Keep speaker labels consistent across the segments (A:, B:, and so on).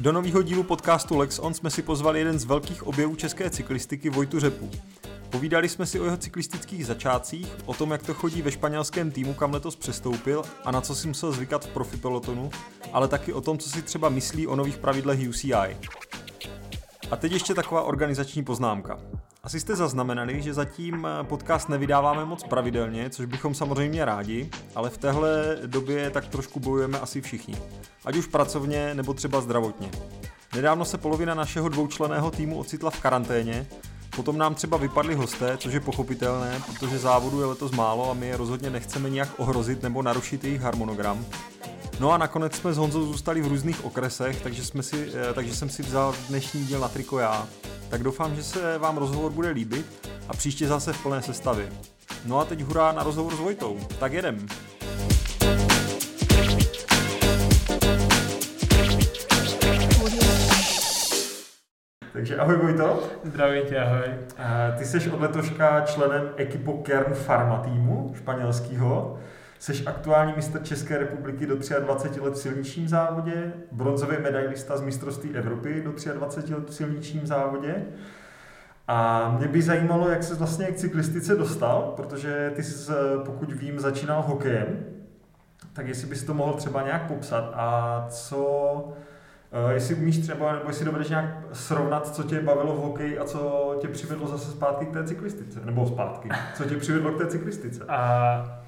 A: Do nového dílu podcastu Lex On jsme si pozvali jeden z velkých objevů české cyklistiky Vojtu Řepu. Povídali jsme si o jeho cyklistických začátcích, o tom, jak to chodí ve španělském týmu, kam letos přestoupil a na co si musel zvykat v profi pelotonu, ale taky o tom, co si třeba myslí o nových pravidlech UCI. A teď ještě taková organizační poznámka. Asi jste zaznamenali, že zatím podcast nevydáváme moc pravidelně, což bychom samozřejmě rádi, ale v téhle době tak trošku bojujeme asi všichni. Ať už pracovně nebo třeba zdravotně. Nedávno se polovina našeho dvoučleného týmu ocitla v karanténě, potom nám třeba vypadli hosté, což je pochopitelné, protože závodu je letos málo a my je rozhodně nechceme nějak ohrozit nebo narušit jejich harmonogram. No a nakonec jsme s Honzou zůstali v různých okresech, takže, jsme si, eh, takže jsem si vzal dnešní díl na triko já. Tak doufám, že se vám rozhovor bude líbit a příště zase v plné sestavě. No a teď hurá na rozhovor s Vojtou. Tak jedem. Takže ahoj Vojto.
B: Zdravím tě, ahoj.
A: Ty jsi od letoška členem ekipo Kern Pharma týmu španělského. Jsi aktuální mistr České republiky do 23 let v silničním závodě, bronzový medailista z mistrovství Evropy do 23 let v silničním závodě. A mě by zajímalo, jak se vlastně k cyklistice dostal, protože ty jsi, pokud vím, začínal hokejem, tak jestli bys to mohl třeba nějak popsat a co, Uh, jestli umíš třeba, nebo jestli dovedeš nějak srovnat, co tě bavilo v hokeji a co tě přivedlo zase zpátky k té cyklistice, nebo zpátky, co tě přivedlo k té cyklistice? Uh,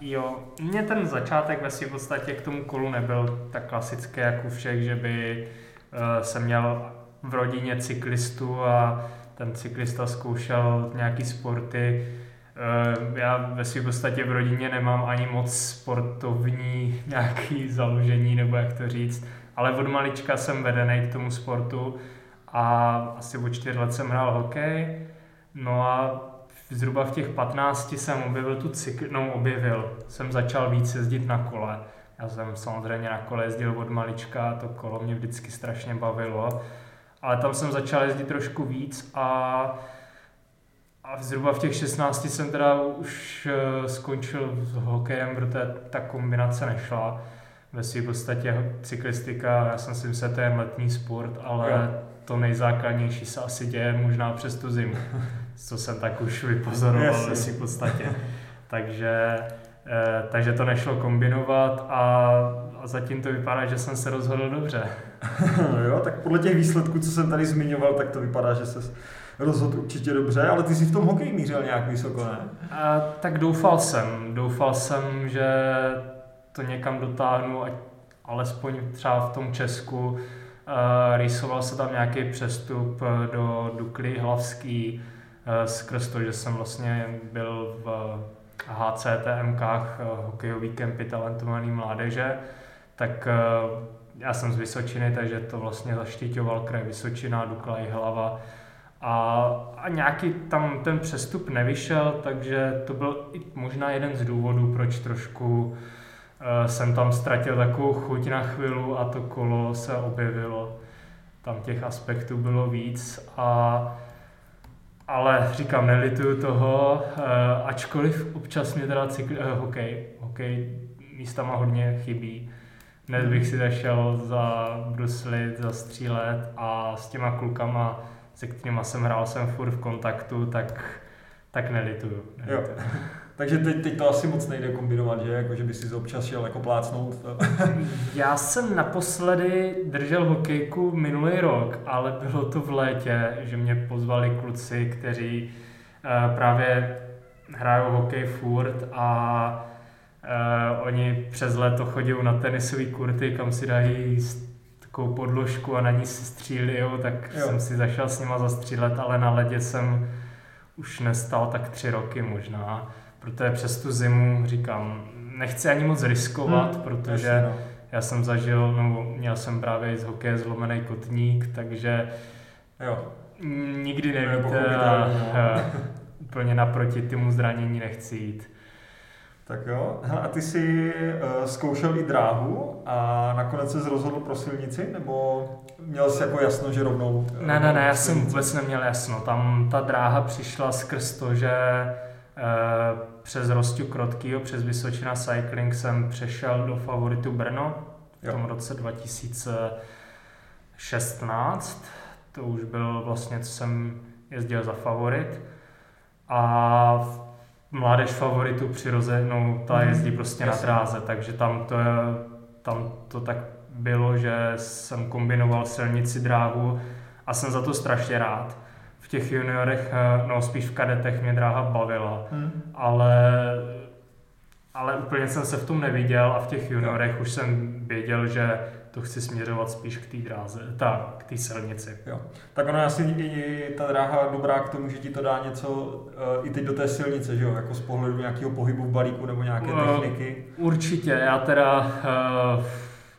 B: jo, mě ten začátek ve v podstatě k tomu kolu nebyl tak klasický jako všech, že by uh, jsem měl v rodině cyklistu a ten cyklista zkoušel nějaký sporty. Uh, já ve v podstatě v rodině nemám ani moc sportovní nějaký založení, nebo jak to říct ale od malička jsem vedený k tomu sportu a asi o čtyři let jsem hrál hokej. No a zhruba v těch 15 jsem objevil tu cykl, no objevil, jsem začal víc jezdit na kole. Já jsem samozřejmě na kole jezdil od malička, to kolo mě vždycky strašně bavilo. Ale tam jsem začal jezdit trošku víc a, a zhruba v těch 16 jsem teda už eh, skončil s hokejem, protože ta kombinace nešla ve své podstatě cyklistika, já jsem si myslel, že to je letní sport, ale jo. to nejzákladnější se asi děje možná přes tu zimu, co jsem tak už vypozoroval ve své podstatě. takže, eh, takže to nešlo kombinovat a, a zatím to vypadá, že jsem se rozhodl dobře.
A: jo, tak podle těch výsledků, co jsem tady zmiňoval, tak to vypadá, že se rozhodl určitě dobře, ale ty jsi v tom hokeji mířil nějak vysoko, ne?
B: A, tak doufal jsem, doufal jsem, že to někam dotáhnu, ať alespoň třeba v tom Česku. Uh, rýsoval se tam nějaký přestup eh, do Dukly Hlavský uh, skrz to, že jsem vlastně byl v HCTMkách, uh, hokejový kempy talentovaný mládeže, tak uh, já jsem z Vysočiny, takže to vlastně zaštiťoval kraj Vysočina, Dukla i Hlava. A, a nějaký tam ten přestup nevyšel, takže to byl i možná jeden z důvodů, proč trošku Eh, jsem tam ztratil takovou chuť na chvíli a to kolo se objevilo. Tam těch aspektů bylo víc a ale říkám, nelituju toho, eh, ačkoliv občas mě teda cykl, eh, hokej, hokej místama hodně chybí. Dnes bych si zašel za bruslit, za střílet a s těma klukama, se kterými jsem hrál, jsem furt v kontaktu, tak, tak nelituju. nelituju. Jo.
A: Takže teď, teď to asi moc nejde kombinovat, že? Jako, že by si občas šel jako plácnout.
B: Já jsem naposledy držel hokejku minulý rok, ale bylo to v létě, že mě pozvali kluci, kteří uh, právě hrajou hokej furt a uh, oni přes léto chodí na tenisové kurty, kam si dají takovou podložku a na ní si střílí, tak jo. jsem si zašel s nima zastřílet, ale na ledě jsem už nestal tak tři roky možná protože přes tu zimu říkám, nechci ani moc riskovat, hmm, protože jasně, no. já jsem zažil, no měl jsem právě z hokeje zlomený kotník, takže jo. nikdy nevíte a, a úplně naproti tomu zranění nechci jít.
A: Tak jo. A ty jsi uh, zkoušel i dráhu a nakonec se rozhodl pro silnici, nebo měl jsi jako jasno, že rovnou...
B: Ne, ne, ne, já jsem vůbec neměl jasno. Tam ta dráha přišla skrz to, že přes Rostiu Krotkýho, přes Vysočina Cycling jsem přešel do favoritu Brno v tom roce 2000 16, to už byl vlastně, co jsem jezdil za favorit. A mládež favoritu přirozenou, ta mhm. jezdí prostě Jasně. na dráze, takže tam to, je, tam to tak bylo, že jsem kombinoval silnici dráhu a jsem za to strašně rád. V těch juniorech, eh, no spíš v kadetech mě dráha bavila, hmm. ale ale úplně jsem se v tom neviděl a v těch juniorech už jsem věděl, že to chci směřovat spíš k té dráze, ta, k té silnici.
A: Jo. Tak ono asi i ta dráha dobrá k tomu, že ti to dá něco uh, i teď do té silnice, že jo? Jako z pohledu nějakého pohybu v balíku nebo nějaké uh, techniky.
B: Určitě, já teda uh,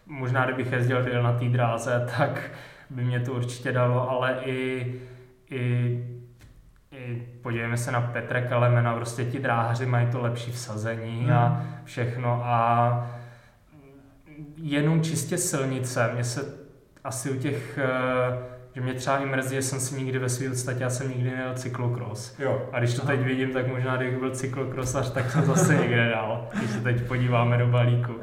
B: možná kdybych jezdil na té dráze, tak by mě to určitě dalo, ale i, i podívejme se na Petra Kalemena, prostě ti dráhaři mají to lepší vsazení hmm. a všechno a jenom čistě silnice, mě se asi u těch, eh, že mě třeba i mrzí, že jsem si nikdy ve své podstatě, já jsem nikdy nejel cyklokros. Jo. A když to teď vidím, tak možná kdybych byl cyklokrosař, tak jsem zase někde dal, když se teď podíváme do balíku.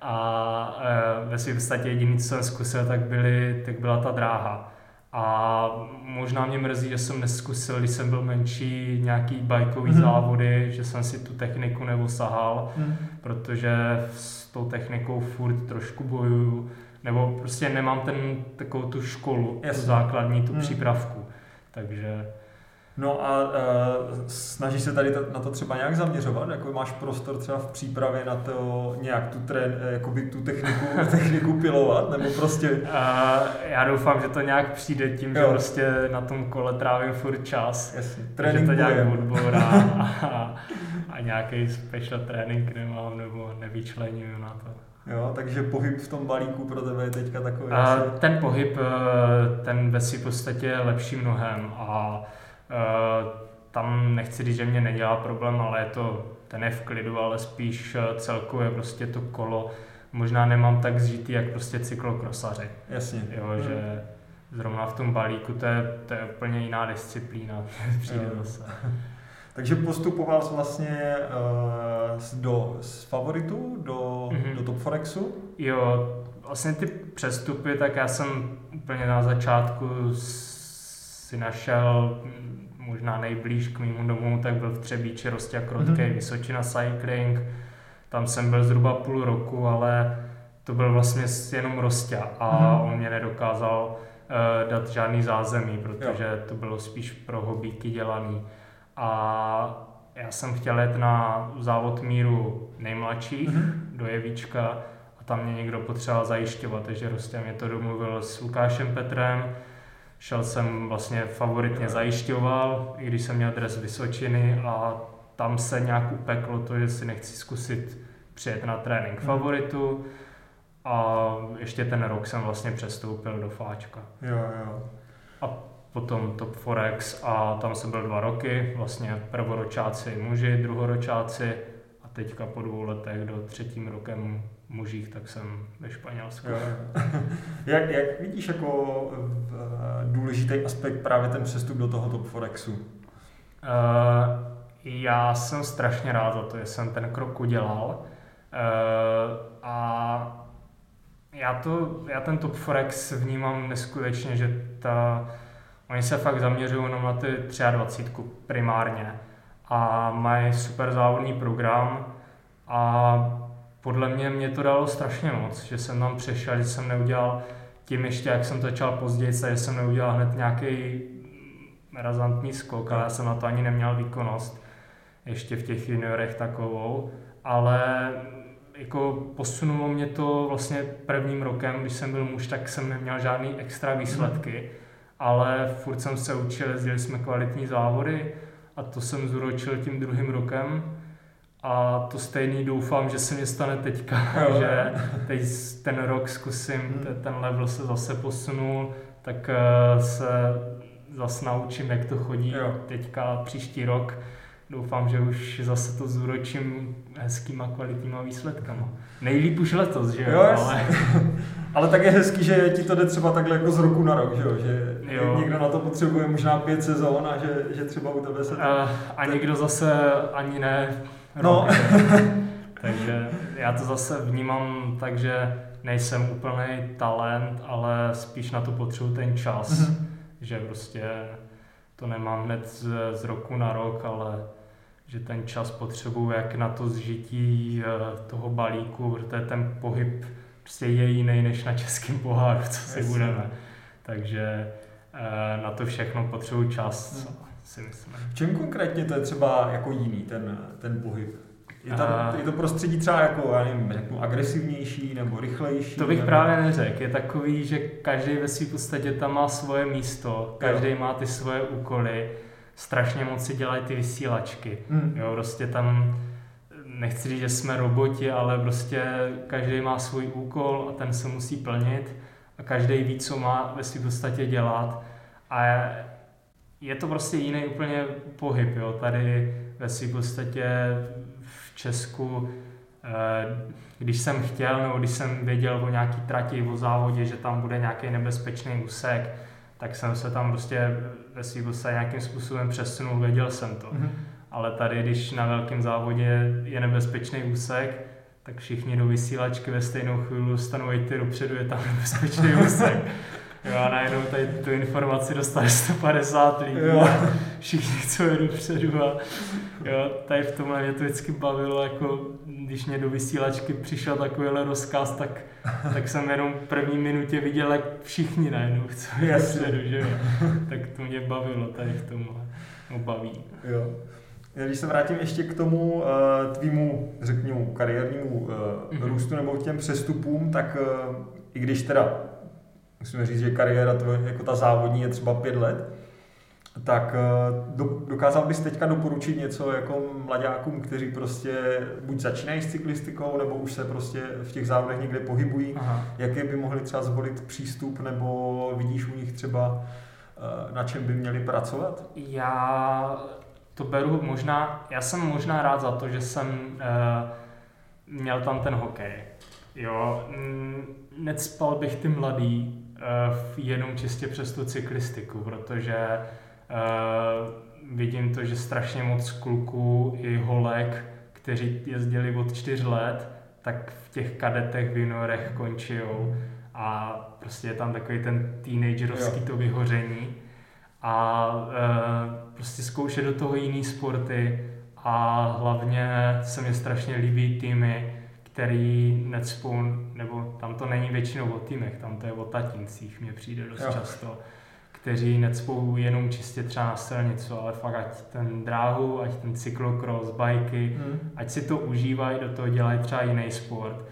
B: A e, ve své podstatě jediný, co jsem zkusil, tak, byly, tak byla ta dráha. A možná mě mrzí, že jsem neskusil, když jsem byl menší, nějaký bajkový mm. závody, že jsem si tu techniku nevosahal, mm. protože s tou technikou furt trošku bojuju, nebo prostě nemám ten, takovou tu školu, Jasně. tu základní, tu mm. přípravku. Takže
A: No a uh, snažíš se tady na to třeba nějak zaměřovat? Jako máš prostor třeba v přípravě na to nějak tu, trén, eh, jakoby tu techniku, techniku pilovat? Nebo prostě... Uh,
B: já doufám, že to nějak přijde tím, jo. že prostě na tom kole trávím furt čas.
A: Jasně.
B: Trénink že to nějak odborá a, a nějaký special trénink nemám nebo nevyčlenuju na to.
A: Jo, takže pohyb v tom balíku pro tebe je teďka takový?
B: Uh, ten pohyb, ten ve si v podstatě je lepší mnohem a tam nechci říct, že mě nedělá problém, ale je to, ten je v klidu, ale spíš eh, celkově prostě to kolo možná nemám tak zžitý, jak prostě cyklokrosaři.
A: Jasně.
B: Jo, hmm. že zrovna v tom balíku to je, to je úplně jiná disciplína, přijde zase.
A: Takže postupoval jsi vlastně uh, do, z favoritu do, mm-hmm. do Top Forexu?
B: Jo, vlastně ty přestupy, tak já jsem úplně na začátku si našel možná nejblíž k mému domu, tak byl v Třebíči Rostě Krotkej, mm-hmm. Vysočina Cycling. Tam jsem byl zhruba půl roku, ale to byl vlastně jenom Rostě a mm-hmm. on mě nedokázal uh, dát žádný zázemí, protože jo. to bylo spíš pro hobíky dělaný. A já jsem chtěl jet na závod míru nejmladších mm-hmm. do Jevíčka a tam mě někdo potřeboval zajišťovat, takže Rostě mě to domluvil s Lukášem Petrem, Šel jsem vlastně favoritně zajišťoval, i když jsem měl dres Vysočiny a tam se nějak upeklo to, že si nechci zkusit přijet na trénink hmm. favoritu a ještě ten rok jsem vlastně přestoupil do Fáčka.
A: Jo, jo.
B: A potom Top Forex a tam jsem byl dva roky, vlastně prvoročáci muži, druhoročáci a teďka po dvou letech do třetím rokem mužích, tak jsem ve Španělsku.
A: jak, jak vidíš jako důležitý aspekt právě ten přestup do toho Top Forexu? Uh,
B: já jsem strašně rád za to, že jsem ten krok udělal. Uh, a já, to, já ten Top Forex vnímám neskutečně, že ta, oni se fakt zaměřují jenom na ty 23 primárně a mají super závodní program a podle mě mě to dalo strašně moc, že jsem tam přešel, že jsem neudělal tím ještě, jak jsem to začal později, že jsem neudělal hned nějaký razantní skok, ale já jsem na to ani neměl výkonnost ještě v těch juniorech takovou, ale jako posunulo mě to vlastně prvním rokem, když jsem byl muž, tak jsem neměl žádný extra výsledky, ale furt jsem se učil, jezdili jsme kvalitní závody a to jsem zúročil tím druhým rokem a to stejný doufám, že se mi stane teďka, jo. že teď ten rok zkusím, hmm. ten level se zase posunul, tak eh, se zase naučím, jak to chodí jo. teďka příští rok. Doufám, že už zase to zúročím hezkýma kvalitníma výsledkama. Nejlíp už letos, že jo?
A: ale... ale tak je hezký, že ti to jde třeba takhle jako z roku na rok, že jo? Že jo. někdo na to potřebuje možná pět sezón a že, že třeba u tebe se... To...
B: A, a někdo zase ani ne, No. takže já to zase vnímám tak, že nejsem úplný talent, ale spíš na to potřebuji ten čas, mm-hmm. že prostě to nemám hned z, z roku na rok, ale že ten čas potřebuji jak na to zžití eh, toho balíku, protože ten pohyb prostě je jiný než na českém poháru, co si Jasně. budeme. Takže eh, na to všechno potřebuji čas, hmm. Si myslím.
A: V čem konkrétně to je třeba jako jiný, ten, ten pohyb? Je, tam, je to prostředí třeba jako, já nevím, řeknu agresivnější nebo rychlejší?
B: To bych
A: nebo...
B: právě neřekl. Je takový, že každý ve svým podstatě tam má svoje místo, každý má ty svoje úkoly, strašně moc si dělají ty vysílačky. Hmm. Jo, prostě tam nechci říct, že jsme roboti, ale prostě každý má svůj úkol a ten se musí plnit a každý ví, co má ve svým podstatě dělat. A je to prostě jiný úplně pohyb. Jo. Tady ve svým podstatě v Česku, eh, když jsem chtěl, nebo když jsem věděl o nějaký trati, o závodě, že tam bude nějaký nebezpečný úsek, tak jsem se tam prostě ve svým podstatě nějakým způsobem přesunul, věděl jsem to. Mm-hmm ale tady, když na velkém závodě je nebezpečný úsek, tak všichni do vysílačky ve stejnou chvíli dostanou, ty dopředu, je tam nebezpečný úsek. Jo, a najednou tady tu informaci dostali 150 lidí jo. všichni chcou jít dopředu a jo, tady v tomhle mě to vždycky bavilo, jako když mě do vysílačky přišel takovýhle rozkaz, tak, tak jsem jenom v první minutě viděl, jak všichni najednou chcou jít dopředu, že jo. Tak to mě bavilo tady v tomhle, no baví.
A: Jo. Když se vrátím ještě k tomu uh, tvýmu, řekněmu, kariérnímu uh, mm-hmm. růstu nebo k těm přestupům, tak uh, i když teda musíme říct, že kariéra tvoje, jako ta závodní je třeba pět let, tak do, dokázal bys teďka doporučit něco jako mladákům, kteří prostě buď začínají s cyklistikou, nebo už se prostě v těch závodech někde pohybují, Aha. jaký by mohli třeba zvolit přístup, nebo vidíš u nich třeba, uh, na čem by měli pracovat?
B: Já to beru možná, já jsem možná rád za to, že jsem uh, měl tam ten hokej. Jo, necpal bych ty mladý jenom čistě přes tu cyklistiku, protože uh, vidím to, že strašně moc kluků i holek, kteří jezdili od čtyř let, tak v těch kadetech, v juniorech končí a prostě je tam takový ten teenagerovský to vyhoření. A e, prostě zkoušet do toho jiný sporty. A hlavně se mi strašně líbí týmy, který necpou, nebo tam to není většinou o týmech, tam to je o tatincích, mně přijde dost jo. často, kteří necpou jenom čistě třeba na silnicu, ale fakt ať ten dráhu, ať ten cyklokros, bajky, hmm. ať si to užívají, do toho dělají třeba jiný sport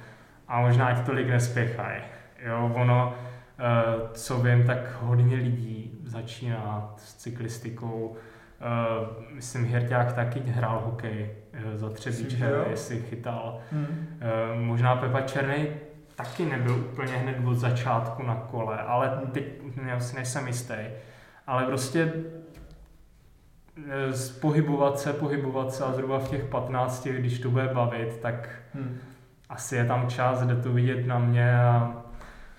B: a možná ať tolik nespěchají. Jo, ono, e, co vím, tak hodně lidí začíná s cyklistikou. Uh, myslím, Hirťák taky hrál hokej uh, za Třebíče, jestli chytal. Hmm. Uh, možná Pepa Černý taky nebyl úplně hned od začátku na kole, ale hmm. teď já si nejsem jistý. Ale prostě pohybovat se, pohybovat se a zhruba v těch 15, když to bude bavit, tak hmm. asi je tam čas, jde to vidět na mě a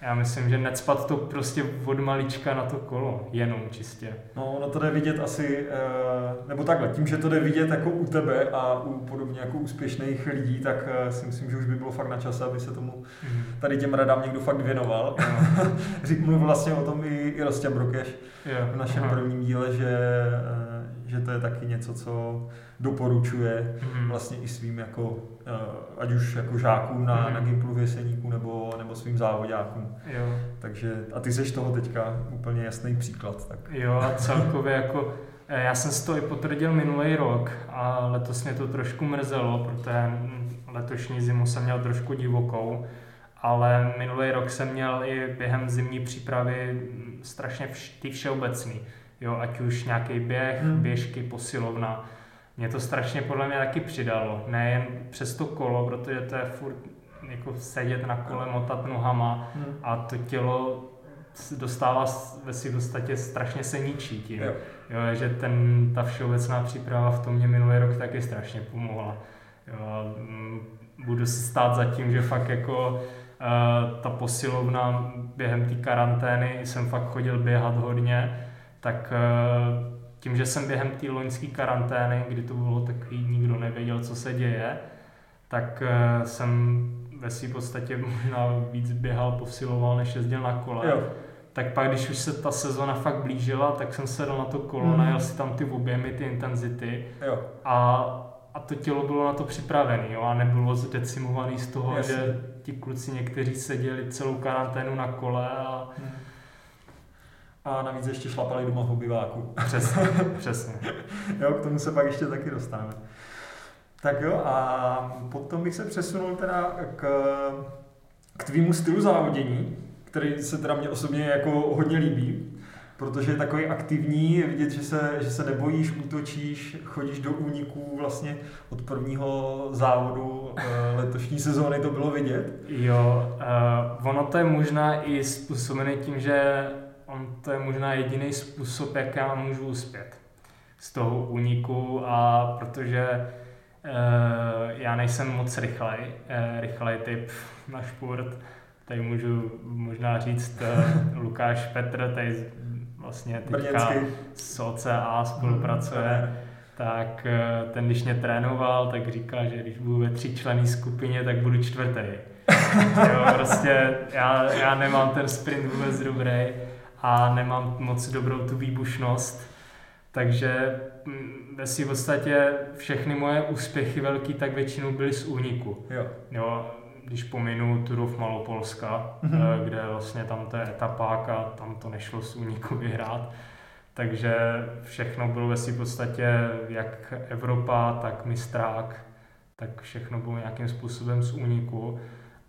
B: já myslím, že necpat to prostě od malička na to kolo, jenom čistě.
A: No, ono to jde vidět asi, eh, nebo takhle, tím, že to jde vidět jako u tebe a u podobně jako úspěšných lidí, tak eh, si myslím, že už by bylo fakt na čase, aby se tomu mhm. tady těm radám někdo fakt věnoval. No. Řík mluvil vlastně o tom i, i Rostě Brokeš v našem Aha. prvním díle, že, eh, že to je taky něco, co doporučuje mm. vlastně i svým jako, eh, ať už jako žákům na, mm. na Gimplu věseníku nebo, nebo svým závodákům. Jo. Takže a ty jsi toho teďka úplně jasný příklad. Tak.
B: Jo a celkově jako eh, já jsem si to i potvrdil minulý rok a letos mě to trošku mrzelo, protože letošní zimu jsem měl trošku divokou, ale minulý rok jsem měl i během zimní přípravy strašně vš- ty všeobecný. Jo, ať už nějaký běh, hmm. běžky, posilovna mě to strašně podle mě taky přidalo. Nejen přes to kolo, protože to je furt jako sedět na kole, motat nohama hmm. a to tělo dostává ve si podstatě strašně se ničí tím. Jo. Jo, že ten, ta všeobecná příprava v tom mě minulý rok taky strašně pomohla. Jo, mm, budu si stát za tím, že fakt jako uh, ta posilovna během té karantény jsem fakt chodil běhat hodně, tak uh, tím, že jsem během té loňské karantény, kdy to bylo takový, nikdo nevěděl, co se děje, tak uh, jsem ve své podstatě možná víc běhal, posiloval, než jezdil na kole.
A: Jo.
B: Tak pak, když už se ta sezona fakt blížila, tak jsem sedl na to kolo,
A: Mhm.
B: najel si tam ty objemy, ty intenzity
A: Jo.
B: a, a to tělo bylo na to připravené jo, a nebylo zdecimovaný z toho,
A: Jasně.
B: že ti kluci někteří seděli celou karanténu na kole a
A: A navíc ještě šlapali doma v obyváku.
B: přesně, přesně.
A: Jo, k tomu se pak ještě taky dostaneme. Tak jo, a potom bych se přesunul teda k, k tvýmu stylu závodění, který se teda mě osobně jako hodně líbí, protože je takový aktivní, je vidět, že se, že se nebojíš, útočíš, chodíš do úniků vlastně od prvního závodu eh, letošní sezóny to bylo vidět.
B: Jo, uh, ono to je možná i způsobené tím, že on to je možná jediný způsob, jak já můžu uspět z toho úniku a protože uh, já nejsem moc rychlej, uh, rychlej typ na šport, tady můžu možná říct uh, Lukáš Petr, tady vlastně teďka s OCA spolupracuje, tak eh, ten, když mě trénoval, tak říkal, že když budu ve tříčlenné skupině, tak budu čtvrtý. jo, prostě já, já nemám ten sprint vůbec dobrý a nemám moc dobrou tu výbušnost, takže mm, ve si v podstatě všechny moje úspěchy velký, tak většinou byly z úniku.
A: Jo.
B: Jo, když pominu Turów Malopolska,
A: Mhm.
B: eh, kde vlastně tam to je etapák a tam to nešlo z úniku vyhrát. Takže všechno bylo ve v podstatě jak Evropa, tak mistrák, tak všechno bylo nějakým způsobem z úniku.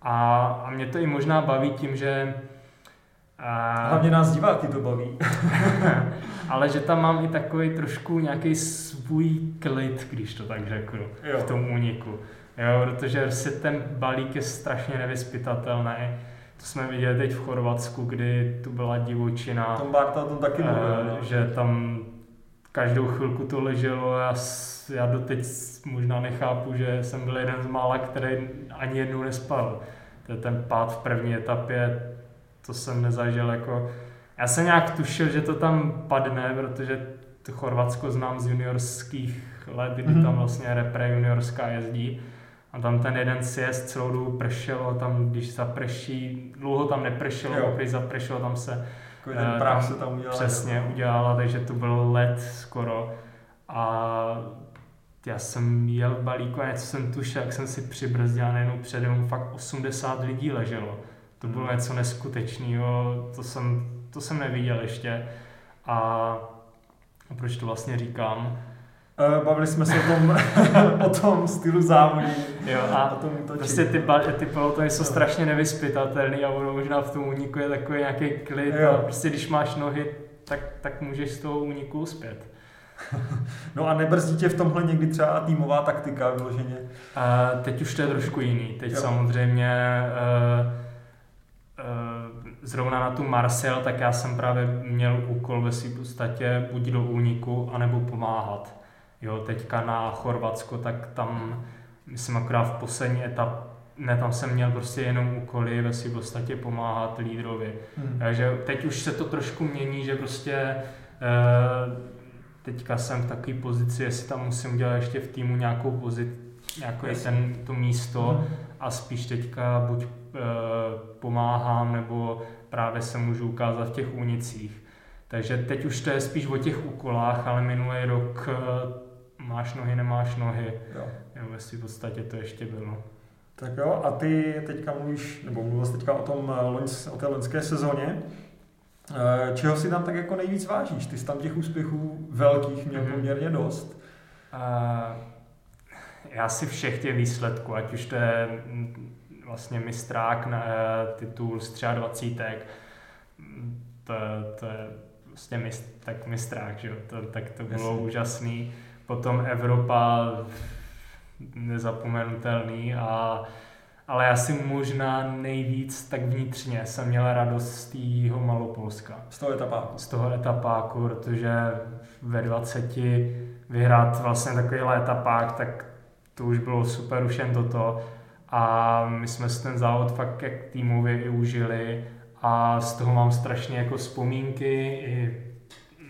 B: A, a mě to i možná baví tím, že a,
A: Hlavně nás diváky to baví.
B: ale že tam mám i takový trošku nějaký svůj klid, když to tak řeknu
A: Jo.
B: v tom úniku. Jo, protože prostě ten balík je strašně nevyspytatelný. To jsme viděli teď v Chorvatsku, kdy tu byla divočina,
A: Tom Barta o tom taky
B: eh,
A: mluvil. no.
B: že tam každou chvilku to leželo. Já, já doteď možná nechápu, že jsem byl jeden z mála, který ani jednou nespal. To je ten pád v první etapě, to jsem nezažil jako... Já jsem nějak tušil, že to tam padne, protože to Chorvatsko znám z juniorských let, kdy
A: Mhm.
B: tam vlastně repre juniorská jezdí. A tam ten jeden sjezd celou dobu pršelo, tam když zaprší, dlouho tam nepršelo, když zapršelo, tam se
A: Takový ten
B: eh,
A: prach
B: tam
A: se tam udělal.
B: přesně udělala, takže to byl let skoro. A já jsem jel balíku a něco jsem tušil, jak jsem si přibrzdil a najednou přede mnou fakt 80 lidí leželo. To bylo něco neskutečného, to jsem, to jsem neviděl ještě. A, a proč to vlastně říkám?
A: Eh, Bavili jsme se o tom, o tom stylu závodní.
B: Jo,
A: A
B: a
A: tom útočení.
B: prostě ty, ty pelotony jsou
A: Jo.
B: strašně nevyspytatelný a ono možná v tom úniku je takový nějaký klid
A: Jo.
B: a prostě když máš nohy, tak, tak můžeš z toho úniku uspět.
A: No a nebrzdí tě v tomhle někdy třeba týmová taktika vyloženě?
B: A teď už to je trošku jiný. Teď
A: Jo.
B: samozřejmě uh, uh, zrovna na tu Marcel, tak já jsem právě měl úkol ve své podstatě buď do úniku, anebo pomáhat. Jo, teďka na Chorvatsko, tak tam myslím akorát v poslední etap, ne, tam jsem měl prostě jenom úkoly ve své podstatě pomáhat lídrovi.
A: Hmm.
B: Takže teď už se to trošku mění, že prostě eh, teďka jsem v takové pozici, jestli tam musím udělat ještě v týmu nějakou pozici, nějaké ten, to místo
A: Hmm.
B: A spíš teďka buď eh, pomáhám, nebo právě se můžu ukázat v těch únicích. Takže teď už to je spíš o těch úkolách, ale minulý rok eh, máš nohy, nemáš nohy.
A: Jo.
B: Jo, ve svý podstatě to ještě bylo.
A: Tak jo, a ty teďka mluvíš, nebo mluvil jsi teďka o, tom, eh, o té loňské sezóně. Eh, Čeho si tam tak jako nejvíc vážíš? Ty jsi tam těch úspěchů velkých měl
B: Mhm.
A: poměrně dost.
B: A já si všech těch výsledků, ať už to je mm, vlastně mistrák na eh, titul z 23, mm, to, to je vlastně mist, tak mistrák, že jo, to, tak to bylo
A: Jasně.
B: úžasný. Potom Evropa nezapomenutelný a ale já si možná nejvíc tak vnitřně jsem měl radost z tého Malopolska
A: Z toho etapáku.
B: z toho etapáku, protože ve 20 vyhrát vlastně takovýhle etapák, tak to už bylo super, už jen toto. A my jsme si ten závod fakt jak týmově i užili a z toho mám strašně jako vzpomínky. I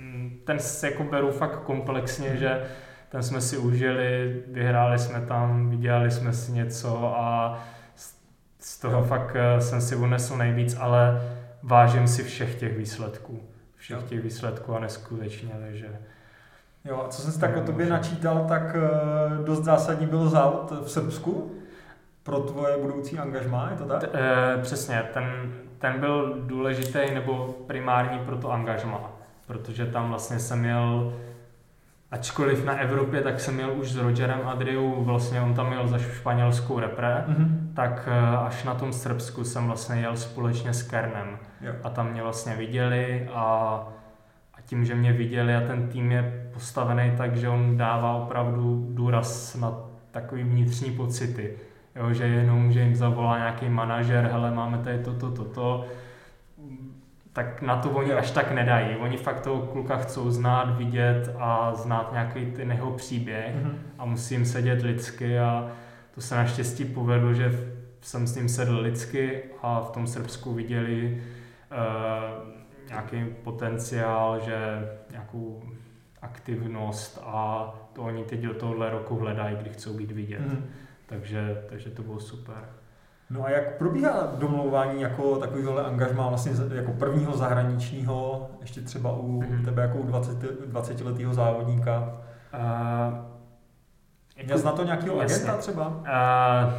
B: mm, ten se jako beru fakt komplexně, že ten jsme si užili, vyhráli jsme tam, vydělali jsme si něco a z toho fakt eh, jsem si unesl nejvíc, ale vážím si všech těch výsledků. Všech těch výsledků a neskutečně, takže...
A: Jo, a co jsem si tak o tobě načítal, tak eh, dost zásadní byl závod v Srbsku pro tvoje budoucí angažmá, je to tak? T,
B: e, přesně, ten, ten byl důležitý nebo primární pro to angažmá, protože tam vlastně jsem měl ačkoliv na Evropě, tak jsem měl už s Rogerem Adriou, vlastně on tam měl za španělskou repre, mm-hmm. tak eh, až na tom Srbsku jsem vlastně jel společně s Kernem. Jo. A tam mě vlastně viděli a, a tím, že mě viděli a ten tým je postavený tak, že on dává opravdu důraz na takový vnitřní pocity. Jo, že jenom, že jim zavolá nějaký manažer, hele, máme tady toto, toto, to, tak na to oni až tak nedají. Oni fakt toho kluka chcou znát, vidět a znát nějaký ten jeho příběh mm-hmm. a musím sedět lidsky a to se naštěstí povedlo, že jsem s ním sedl lidsky a v tom Srbsku viděli uh, nějaký potenciál, že nějakou aktivnost a to oni teď do tohohle roku hledají, kdy chcou být vidět. Mm-hmm. Takže, takže to bylo super.
A: No a jak probíhá domlouvání jako takovýhle angažmá vlastně jako prvního zahraničního, ještě třeba u mm-hmm. tebe jako u 20, 20 letého závodníka? Uh, jako, Měl jsi na to nějakého agenta třeba? Uh,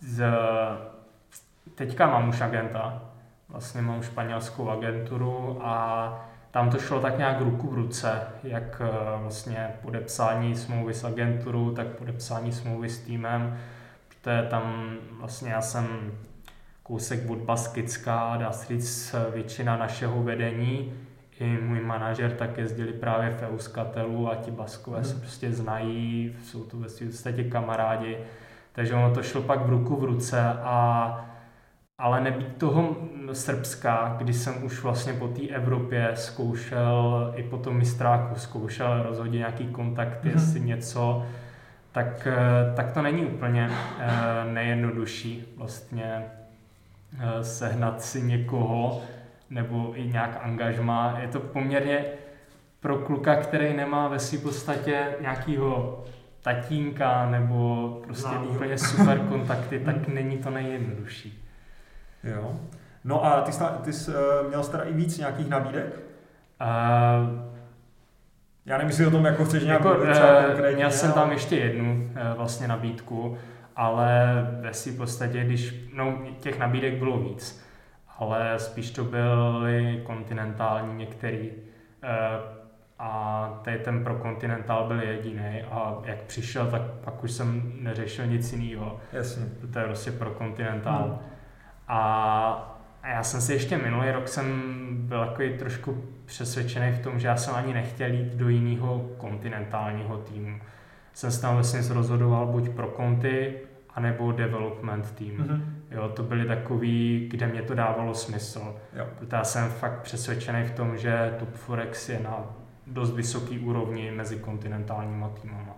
B: z, teďka mám už agenta, vlastně mám španělskou agenturu a tam to šlo tak nějak ruku v ruce, jak vlastně podepsání smlouvy s agenturou, tak podepsání smlouvy s týmem. To je tam vlastně já jsem kousek od Baskická, dá se říct většina našeho vedení, i můj manažer tak jezdili právě v Euskatelu a ti Baskové hmm. se prostě znají, jsou to ve podstatě kamarádi, takže ono to šlo pak v ruku v ruce a ale nebýt toho Srbska, kdy jsem už vlastně po té Evropě zkoušel i po tom mistráku, zkoušel rozhodně nějaký kontakty, mm-hmm. jestli něco, tak, eh, tak to není úplně eh, nejjednodušší vlastně eh, sehnat si někoho nebo i nějak angažma. Je to poměrně pro kluka, který nemá ve své podstatě nějakého tatínka nebo prostě úplně super kontakty, tak není to nejjednodušší.
A: Jo. No a ty jsi, ty jsi měl jsi teda i víc nějakých nabídek? Uh, já jestli o tom jako chceš nějak jako,
B: třeba konkrétně. Měl jsem tam ještě jednu eh, vlastně nabídku, ale ve si podstatě, když, no těch nabídek bylo víc, ale spíš to byly kontinentální některý eh, a tady ten pro kontinentál byl jediný a jak přišel, tak pak už jsem neřešil nic jiného.
A: Jasně.
B: To je prostě pro kontinentál. Hmm. A já jsem si ještě minulý rok jsem byl takový trošku přesvědčený v tom, že já jsem ani nechtěl jít do jiného kontinentálního týmu. Jsem se tam vlastně rozhodoval buď pro konty, anebo development tým. Mm-hmm. Jo, to byly takový, kde mě to dávalo smysl. Jo. Protože já jsem fakt přesvědčený v tom, že Top Forex je na dost vysoký úrovni mezi kontinentálníma týmama.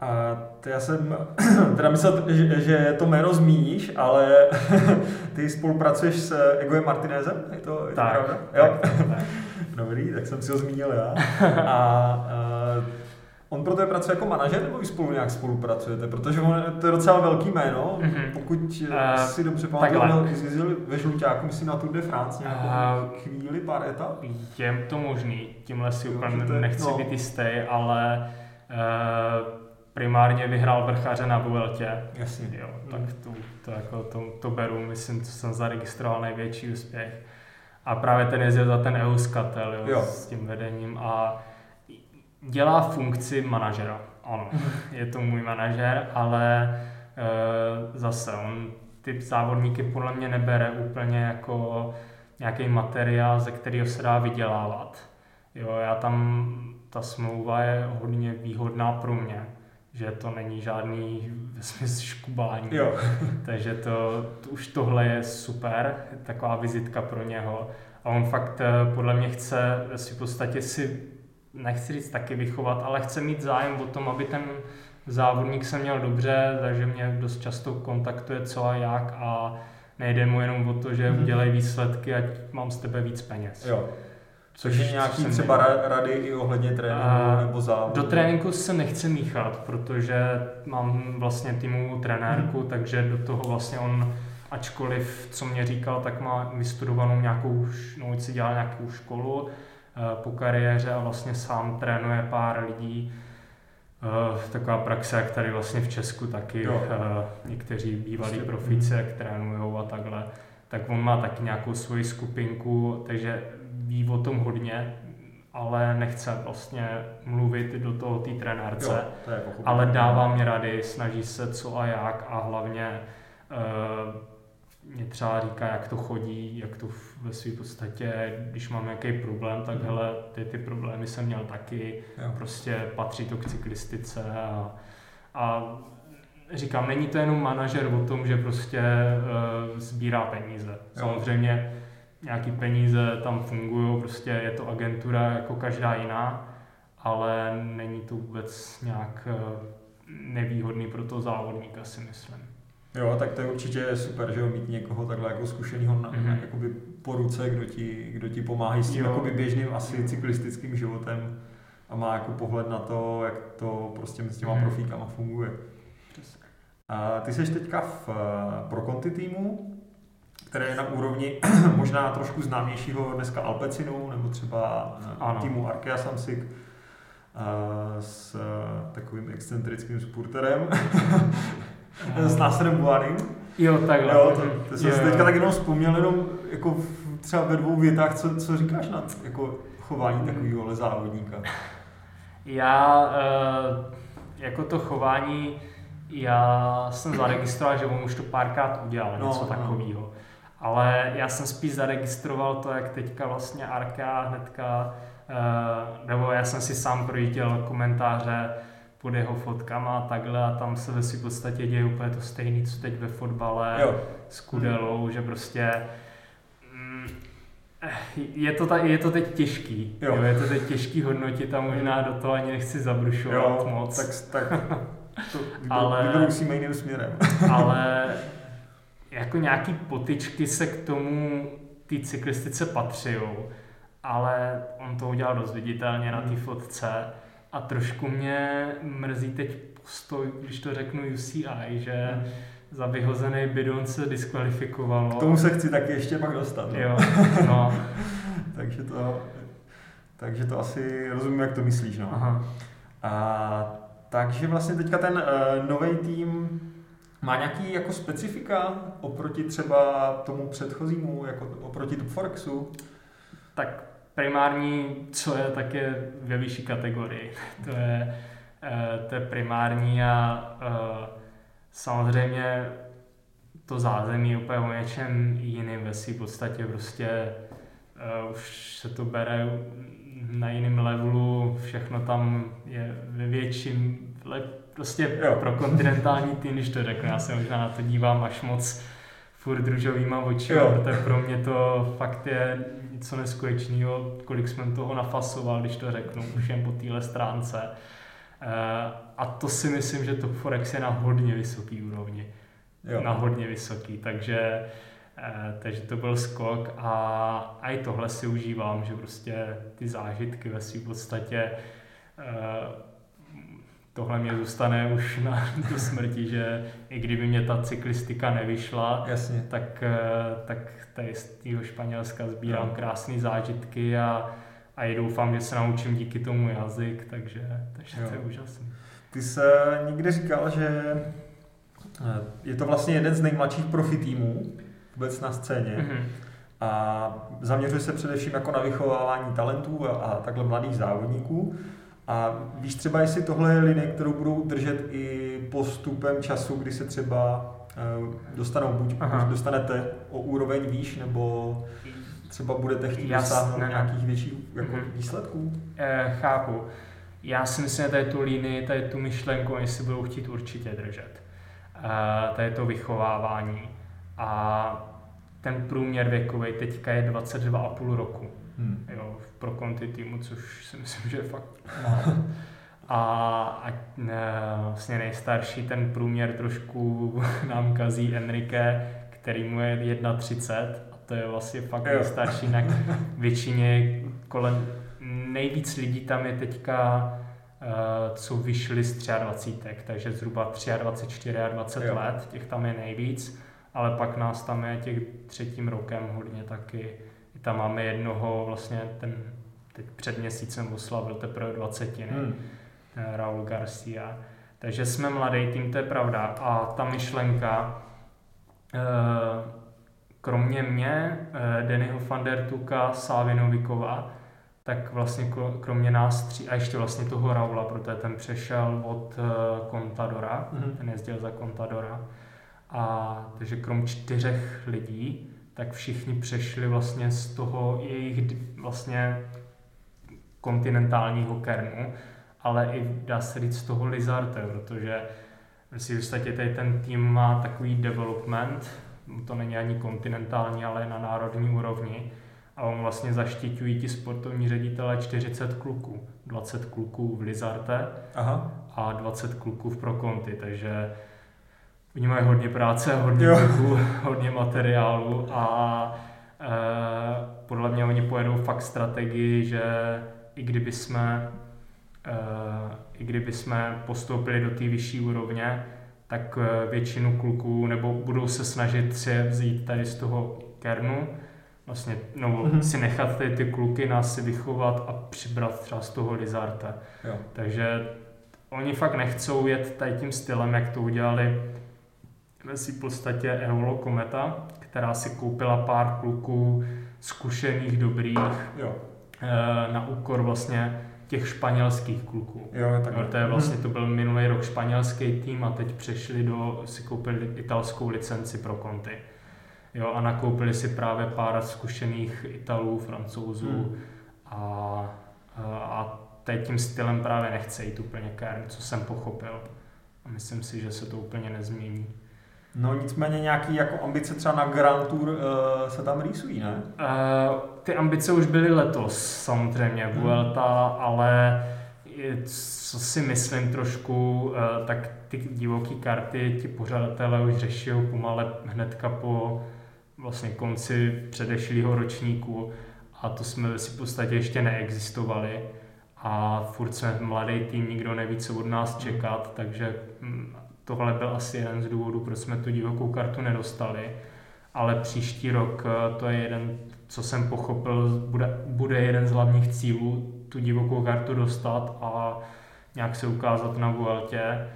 A: A to já jsem teda myslel, že, že to jméno zmíníš, ale ty spolupracuješ s Egoem Martinezem, je to, je
B: tak,
A: to pravda? Jo. Tak, tak. Dobrý, tak jsem si ho zmínil já. A, a on pro tebe pracuje jako manažer, nebo vy spolu nějak spolupracujete? Protože on, to je docela velký jméno, mm-hmm. pokud uh, si dobře pamatuju, jezdil ve Žluťáku, myslím na Tour de France nějakou uh, chvíli, pár etap?
B: Je to možný, tímhle si úplně nechci no. být jistý, ale uh, primárně vyhrál vrchaře na Vueltě.
A: Jasně.
B: Jo, tak to, to, jako to, to beru, myslím, co jsem zaregistroval největší úspěch. A právě ten jezdil za ten Euskatel jo, jo. s tím vedením a dělá funkci manažera. Ano, mhm. je to můj manažer, ale e, zase on ty závodníky podle mě nebere úplně jako nějaký materiál, ze kterého se dá vydělávat. Jo, já tam, ta smlouva je hodně výhodná pro mě že to není žádný smysl škubání.
A: Jo.
B: Takže to, to, už tohle je super, taková vizitka pro něho. A on fakt eh, podle mě chce si v podstatě si, nechci říct taky vychovat, ale chce mít zájem o tom, aby ten závodník se měl dobře, takže mě dost často kontaktuje co a jak a nejde mu jenom o to, že mm-hmm. udělej výsledky, ať mám z tebe víc peněz.
A: Jo. Což je nějaký třeba rady i ohledně tréninku uh, nebo závodu?
B: Do tréninku se nechce míchat, protože mám vlastně týmovou trenérku, hmm. takže do toho vlastně on, ačkoliv, co mě říkal, tak má vystudovanou nějakou, no si dělal nějakou školu uh, po kariéře a vlastně sám trénuje pár lidí. Uh, taková praxe, jak tady vlastně v Česku taky uh, někteří bývalí prostě, profice, jak trénují a takhle, tak on má taky nějakou svoji skupinku, takže ví o tom hodně, ale nechce vlastně mluvit do toho té trenérce, jo, to je ale dává mi rady, snaží se co a jak a hlavně uh, mě třeba říká, jak to chodí, jak to ve své podstatě, když mám nějaký problém, tak mm. hele, ty, ty problémy jsem měl taky, jo. prostě patří to k cyklistice a, a říkám, není to jenom manažer o tom, že prostě uh, sbírá peníze. Jo. Samozřejmě nějaký peníze tam fungují, prostě je to agentura jako každá jiná, ale není to vůbec nějak uh, nevýhodný pro toho závodníka, si myslím.
A: Jo, tak to je určitě super, že jo, mít někoho takhle jako zkušeného mm-hmm. jakoby po ruce, kdo ti, kdo ti pomáhá s tím jakoby běžným asi cyklistickým životem a má jako pohled na to, jak to prostě s těma mm-hmm. profíkama funguje. A ty jsi teďka v eh, pro konti týmu, které je na úrovni možná trošku známějšího dneska Alpecinu, nebo třeba eh, ano. týmu Arkea Samsic eh, s takovým excentrickým spurterem, s Náserem Buanem.
B: Jo, takhle.
A: Jo, to, to jsem si teďka tak jenom vzpomněl, jenom jako třeba ve dvou větách, co, co říkáš na jako chování takového závodníka?
B: Já, jako to chování, já jsem zaregistroval, že on už to párkrát udělal, no, něco no. Ale já jsem spíš zaregistroval to, jak teďka vlastně Arka hnedka, uh, nebo já jsem si sám projížděl komentáře pod jeho fotkama a takhle a tam se ve v podstatě děje úplně to stejné, co teď ve fotbale jo. s Kudelou, hmm. že prostě mm, je to, ta, je to teď těžký, jo. Jo, je to teď těžký hodnotit a možná do toho ani nechci zabrušovat jo, moc.
A: Tak, tak to ale, musíme jiným směrem.
B: ale jako nějaký potičky se k tomu ty cyklistice patří, ale on to udělal dost viditelně na té hmm. fotce a trošku mě mrzí teď postoj, když to řeknu UCI, že hmm. za vyhozený bidon se diskvalifikovalo.
A: K tomu se chci taky ještě pak dostat.
B: No. Jo, no.
A: takže, to, takže to asi rozumím, jak to myslíš. No. Aha. A takže vlastně teďka ten uh, eh, nový tým má nějaký jako specifika oproti třeba tomu předchozímu, jako oproti Topforexu?
B: Tak primární, co je, tak je ve vyšší kategorii. to je, uh, to je primární a uh, samozřejmě to zázemí je úplně o něčem jiným ve v podstatě prostě uh, už se to bere na jiném levelu, všechno tam je ve větším, prostě jo. pro kontinentální tým, když to řeknu, já se možná na to dívám až moc furt družovýma očima, protože pro mě to fakt je něco neskutečného, kolik jsme toho nafasoval, když to řeknu, už jen po téhle stránce. Eh, a to si myslím, že Top Forex je na hodně vysoký úrovni. Jo. Na hodně vysoký, takže Eh, takže to byl skok a, a i tohle si užívám, že prostě ty zážitky ve svým podstatě eh, tohle mě zůstane už na do smrti, že i kdyby mě ta cyklistika nevyšla,
A: Jasně.
B: tak, eh, tak tady z tého Španělska sbírám no. krásné zážitky a, a i doufám, že se naučím díky tomu jazyk, takže, takže to je úžasné.
A: Ty jsi někde říkal, že je to vlastně jeden z nejmladších profi týmů vůbec na scéně. Mm-hmm. A zaměřuje se především jako na vychovávání talentů a, a takhle mladých závodníků. A víš třeba, jestli tohle je linie, kterou budou držet i postupem času, kdy se třeba uh, dostanou, buď Aha. dostanete o úroveň výš, nebo třeba budete chtít dosáhnout nějakých větších jako mm-hmm. výsledků?
B: E, chápu. Já si myslím, že tady tu linii, tady tu myšlenku, oni si budou chtít určitě držet. E, tady to vychovávání a ten průměr věkový teďka je 22,5 roku hmm. jo, pro konti týmu, což si myslím, že je fakt málo. A, a ne, vlastně nejstarší ten průměr trošku nám kazí Enrique, který mu je 1,30 a to je vlastně fakt jo. nejstarší, na většině kolem nejvíc lidí tam je teďka, uh, co vyšli z 23, takže zhruba 23, 24 jo. let, těch tam je nejvíc, ale pak nás tam je těch třetím rokem hodně taky. Tam máme jednoho, vlastně ten teď před měsícem oslavil teprve 20. Hmm. Raul Garcia. Takže jsme mladý tým, to je pravda. A ta myšlenka, eh, kromě mě, eh, Dennyho van der Tuka, Sávy Novikova, tak vlastně kromě nás tří, a ještě vlastně toho Raula, protože ten přešel od eh, Contadora, mm-hmm. ten jezdil za Contadora. A takže krom čtyřech lidí, tak všichni přešli vlastně z toho jejich vlastně kontinentálního kernu, ale i dá se říct z toho Lizarte, protože si v tady ten tým má takový development, to není ani kontinentální, ale na národní úrovni, a on vlastně zaštiťují ti sportovní ředitele 40 kluků. 20 kluků v Lizarte Aha. a 20 kluků v Prokonti, takže oni mají hodně práce, hodně kluků, hodně materiálu a e, podle mě oni pojedou fakt strategii, že i kdyby jsme, uh, i kdyby jsme postoupili do té vyšší úrovně, tak uh, většinu kluků, nebo budou se snažit si vzít tady z toho kernu, vlastně, no, mm-hmm. si nechat ty, ty kluky, nás si vychovat a přibrat třeba z toho Lizarta. Jo. Takže oni fakt nechcou jet tady tím stylem, jak to udělali si v podstatě Eolo Kometa, která si koupila pár kluků zkušených, dobrých, jo. Eh, na úkor vlastně těch španělských kluků. Jo, tak. No, to je vlastně, to byl minulý rok španělský tým a teď přešli do, si koupili italskou licenci pro konty. Jo, a nakoupili si právě pár zkušených Italů, Francouzů hmm. a, a teď tím stylem právě nechce jít úplně Kern, co jsem pochopil. A myslím si, že se to úplně nezmění.
A: No nicméně nějaký jako ambice třeba na Grand Tour uh, se tam rýsují, ne?
B: Uh, ty ambice už byly letos samozřejmě, hmm. Vuelta, ale co si myslím trošku, uh, tak ty divoké karty ti pořadatelé už řeší pomale hnedka po vlastně konci předešlého ročníku a to jsme si v podstatě ještě neexistovali a furt jsme mladý tým, nikdo neví, co od nás čekat, takže hm, tohle byl asi jeden z důvodů, proč jsme tu divokou kartu nedostali. Ale příští rok eh, to je jeden, co jsem pochopil, bude, bude jeden z hlavních cílů tu divokou kartu dostat a nějak se ukázat na Vueltě.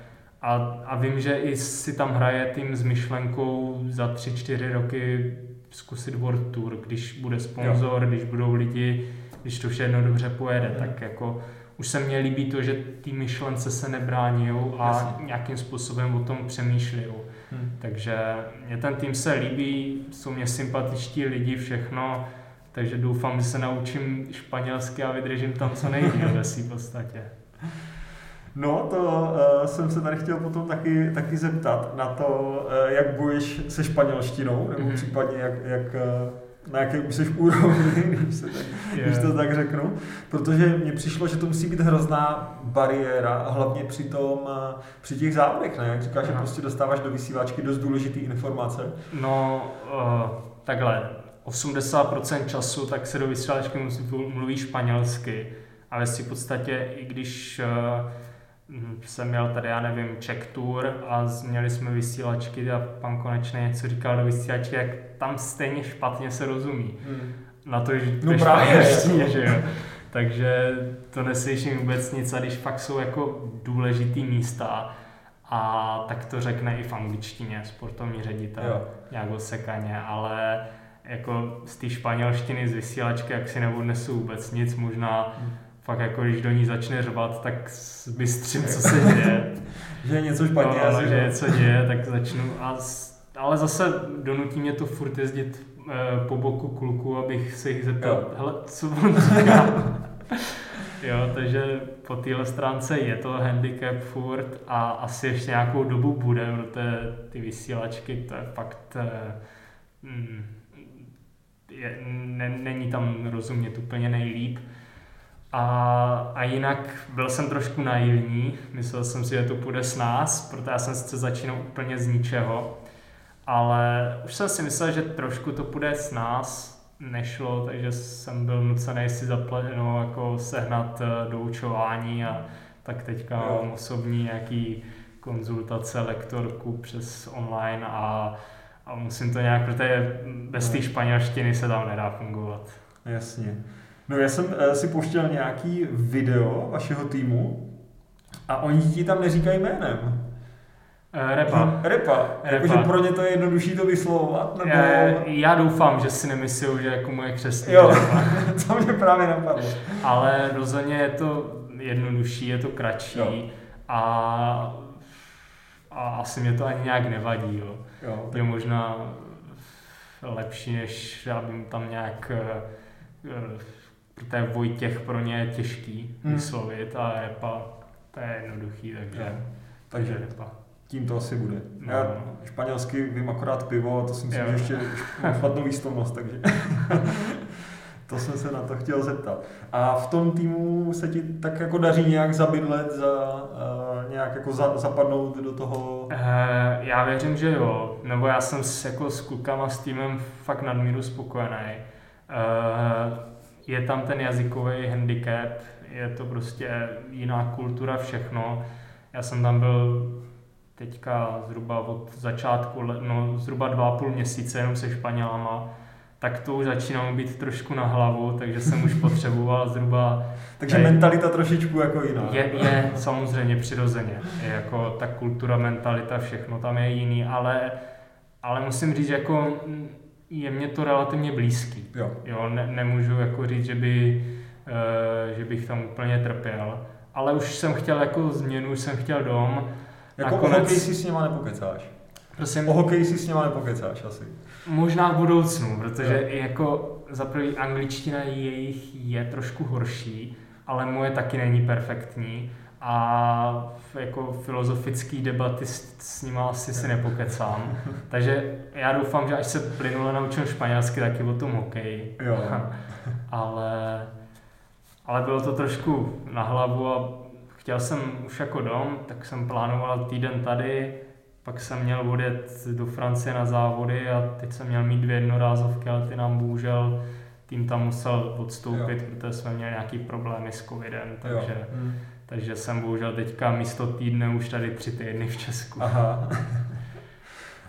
B: A, a vím, že i si tam hraje tým s myšlenkou za 3-4 roky zkusit World Tour, když bude sponzor, když budou lidi, když to všechno dobře pojede, mm. tak jako už se mně líbí to, že ty myšlence se nebrání a Jasně. nějakým způsobem o tom přemýšlí. Hmm. Takže mě ten tým se líbí, jsou mě sympatičtí lidi, všechno, takže doufám, že se naučím španělsky a vydržím tam co nejdíl ve v podstatě.
A: No, to uh, jsem se tady chtěl potom taky, taky zeptat na to, uh, jak bojuješ se španělštinou, nebo mm-hmm. případně jak, jak uh, na jaké jsi úrovni, když, se tak, yeah. když to tak řeknu. Protože mně přišlo, že to musí být hrozná bariéra, hlavně při tom, eh, při těch závodech, ne? Jak říkáš, že prostě dostáváš do vysílačky dost důležité informace.
B: No, uh, takhle, 80% času tak se do vysílačky mluví španělsky, ale si v podstatě, i když uh, jsem měl tady, já nevím, Czech Tour a měli jsme vysílačky a pan Konečný něco říkal do vysílačky, jak tam stejně špatně se rozumí. Hmm. Na to, že no právě, že jo. Takže to neslyším vůbec nic a když fakt jsou jako důležitý místa, a tak to řekne i v angličtině sportovní ředitel jo. nějak osekaně, ale jako z té španělštiny z vysílačky, jak si neodnesu vůbec nic, možná hmm fakt jako když do ní začne řvat, tak bystřím, co se děje.
A: že je něco špatně.
B: No, že něco děje, tak začnu. A, ale zase donutí mě to furt jezdit e, po boku kluku, abych se jich zeptal, hele, co on říká. jo, takže po téhle stránce je to handicap furt a asi ještě nějakou dobu bude, protože ty vysílačky, to je fakt... E, mm, je, ne, není tam rozumět úplně nejlíp. A, a jinak byl jsem trošku naivní, myslel jsem si, že to půjde s nás, protože já jsem sice začínal úplně z ničeho, ale už jsem si myslel, že trošku to půjde s nás, nešlo, takže jsem byl nucený si no, jako sehnat eh, doučování a tak teďka mám osobní nějaký konzultace lektorku přes online a, a musím to nějak, protože bez té španělštiny se tam nedá fungovat.
A: Jasně. No já jsem uh, si pouštěl nějaký video vašeho týmu a oni ti tam neříkají jménem.
B: Uh, repa.
A: repa. Jakože pro ně to je jednodušší to vyslovovat? Nebo...
B: Uh, já doufám, že si nemyslím, že jako moje křesní
A: Jo, to mě právě napadlo.
B: Ale rozhodně je to jednodušší, je to kratší jo. a, a asi mě to ani nějak nevadí. Jo. Jo. Je možná lepší, než abych tam nějak protože Vojtěch pro ně je těžký hmm. vyslovit a repa to je jednoduchý, takže, jo. takže repa.
A: Tím to asi bude. No. Já španělsky vím akorát pivo a to si myslím, jo. že ještě mám špatnou výslovnost, takže to jsem se na to chtěl zeptat. A v tom týmu se ti tak jako daří nějak zabydlet, za, uh, nějak jako za, zapadnout do toho? Uh,
B: já věřím, že jo. Nebo já jsem s, jako s klukama, s týmem fakt nadmíru spokojený. Uh, je tam ten jazykový handicap, je to prostě jiná kultura, všechno. Já jsem tam byl teďka zhruba od začátku, no zhruba dva a půl měsíce jenom se Španělama, tak to už začínalo být trošku na hlavu, takže jsem už potřeboval zhruba...
A: takže tady, mentalita trošičku jako jiná.
B: Je, je samozřejmě přirozeně. Je jako ta kultura, mentalita, všechno tam je jiný, ale, ale musím říct, že jako je mě to relativně blízký. Jo. jo ne, nemůžu jako říct, že, by, uh, že bych tam úplně trpěl. Ale už jsem chtěl jako změnu, už jsem chtěl dom.
A: Jako Nakonec... o hokej si s nima nepokecáš? Prosím? O hokej si s nima nepokecáš asi.
B: Možná v budoucnu, protože jo. jako za prvý angličtina jejich je trošku horší, ale moje taky není perfektní a jako filozofický debaty s, s nimi asi si nepokecám. Takže já doufám, že až se plynule naučím španělsky, taky o tom hokej. Jo. ale, ale bylo to trošku na hlavu a chtěl jsem už jako dom, tak jsem plánoval týden tady, pak jsem měl odjet do Francie na závody a teď jsem měl mít dvě jednorázovky, ale ty nám bohužel tým tam musel odstoupit, jo. protože jsme měli nějaký problémy s covidem, takže jo. Hmm takže jsem bohužel teďka místo týdne už tady tři týdny v Česku. Aha.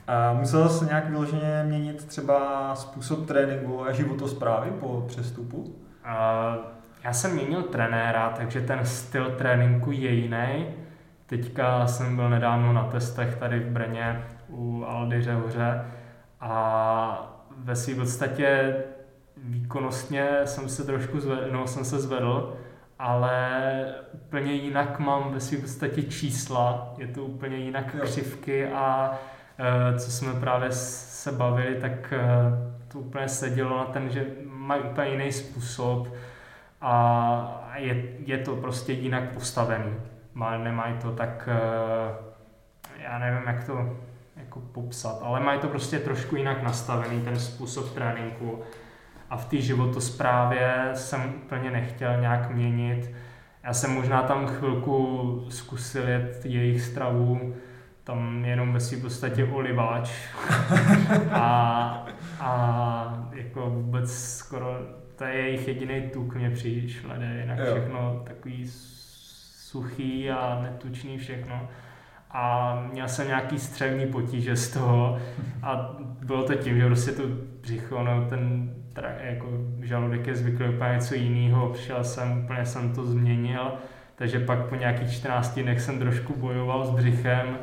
A: A musel jsi nějak vyloženě měnit třeba způsob tréninku a životosprávy po přestupu?
B: A já jsem měnil trenéra, takže ten styl tréninku je jiný. Teďka jsem byl nedávno na testech tady v Brně u Aldy Řehoře a ve své podstatě výkonnostně jsem se trošku zvedl, no, jsem se zvedl, ale úplně jinak mám ve svým podstatě čísla, je to úplně jinak jo. křivky a e, co jsme právě se bavili, tak e, to úplně sedělo na ten, že mají úplně jiný způsob a je, je to prostě jinak postavený. Má, nemají to tak, e, já nevím, jak to jako popsat, ale mají to prostě trošku jinak nastavený, ten způsob tréninku a v té životosprávě jsem úplně nechtěl nějak měnit. Já jsem možná tam chvilku zkusil jet jejich stravu, tam jenom ve svým podstatě oliváč. A, a jako vůbec skoro to je jejich jediný tuk mě přišlo, jinak všechno takový suchý a netučný všechno. A měl jsem nějaký střevní potíže z toho. A bylo to tím, že prostě to břicho, no ten jako žaludek je zvyklý úplně něco jiného, přišel jsem, úplně jsem to změnil, takže pak po nějakých 14 dnech jsem trošku bojoval s břichem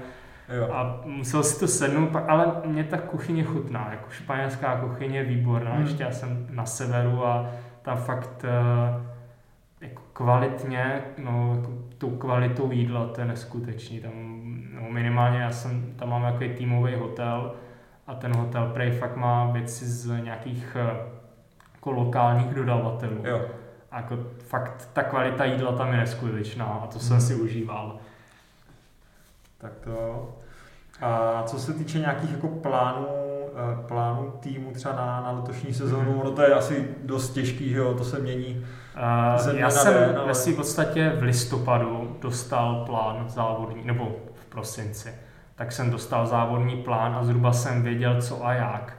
B: jo. a musel si to sednout, ale mě ta kuchyně chutná, jako španělská kuchyně je výborná, hmm. ještě já jsem na severu a tam fakt eh, jako kvalitně, no jako tou kvalitou jídla, to je neskutečný, tam no, minimálně já jsem, tam mám nějaký týmový hotel a ten hotel prej fakt má věci z nějakých eh, jako lokálních dodavatelů. Jo. A jako fakt ta kvalita jídla tam je neskutečná a to jsem hmm. si užíval.
A: Tak to. A co se týče nějakých jako plánů, eh, plánů týmu třeba na, na letošní sezónu, mm. ono to je asi dost těžký, že jo, to se mění.
B: Uh, já jsem den, ale... v podstatě v listopadu dostal plán závodní, nebo v prosinci, tak jsem dostal závodní plán a zhruba jsem věděl co a jak.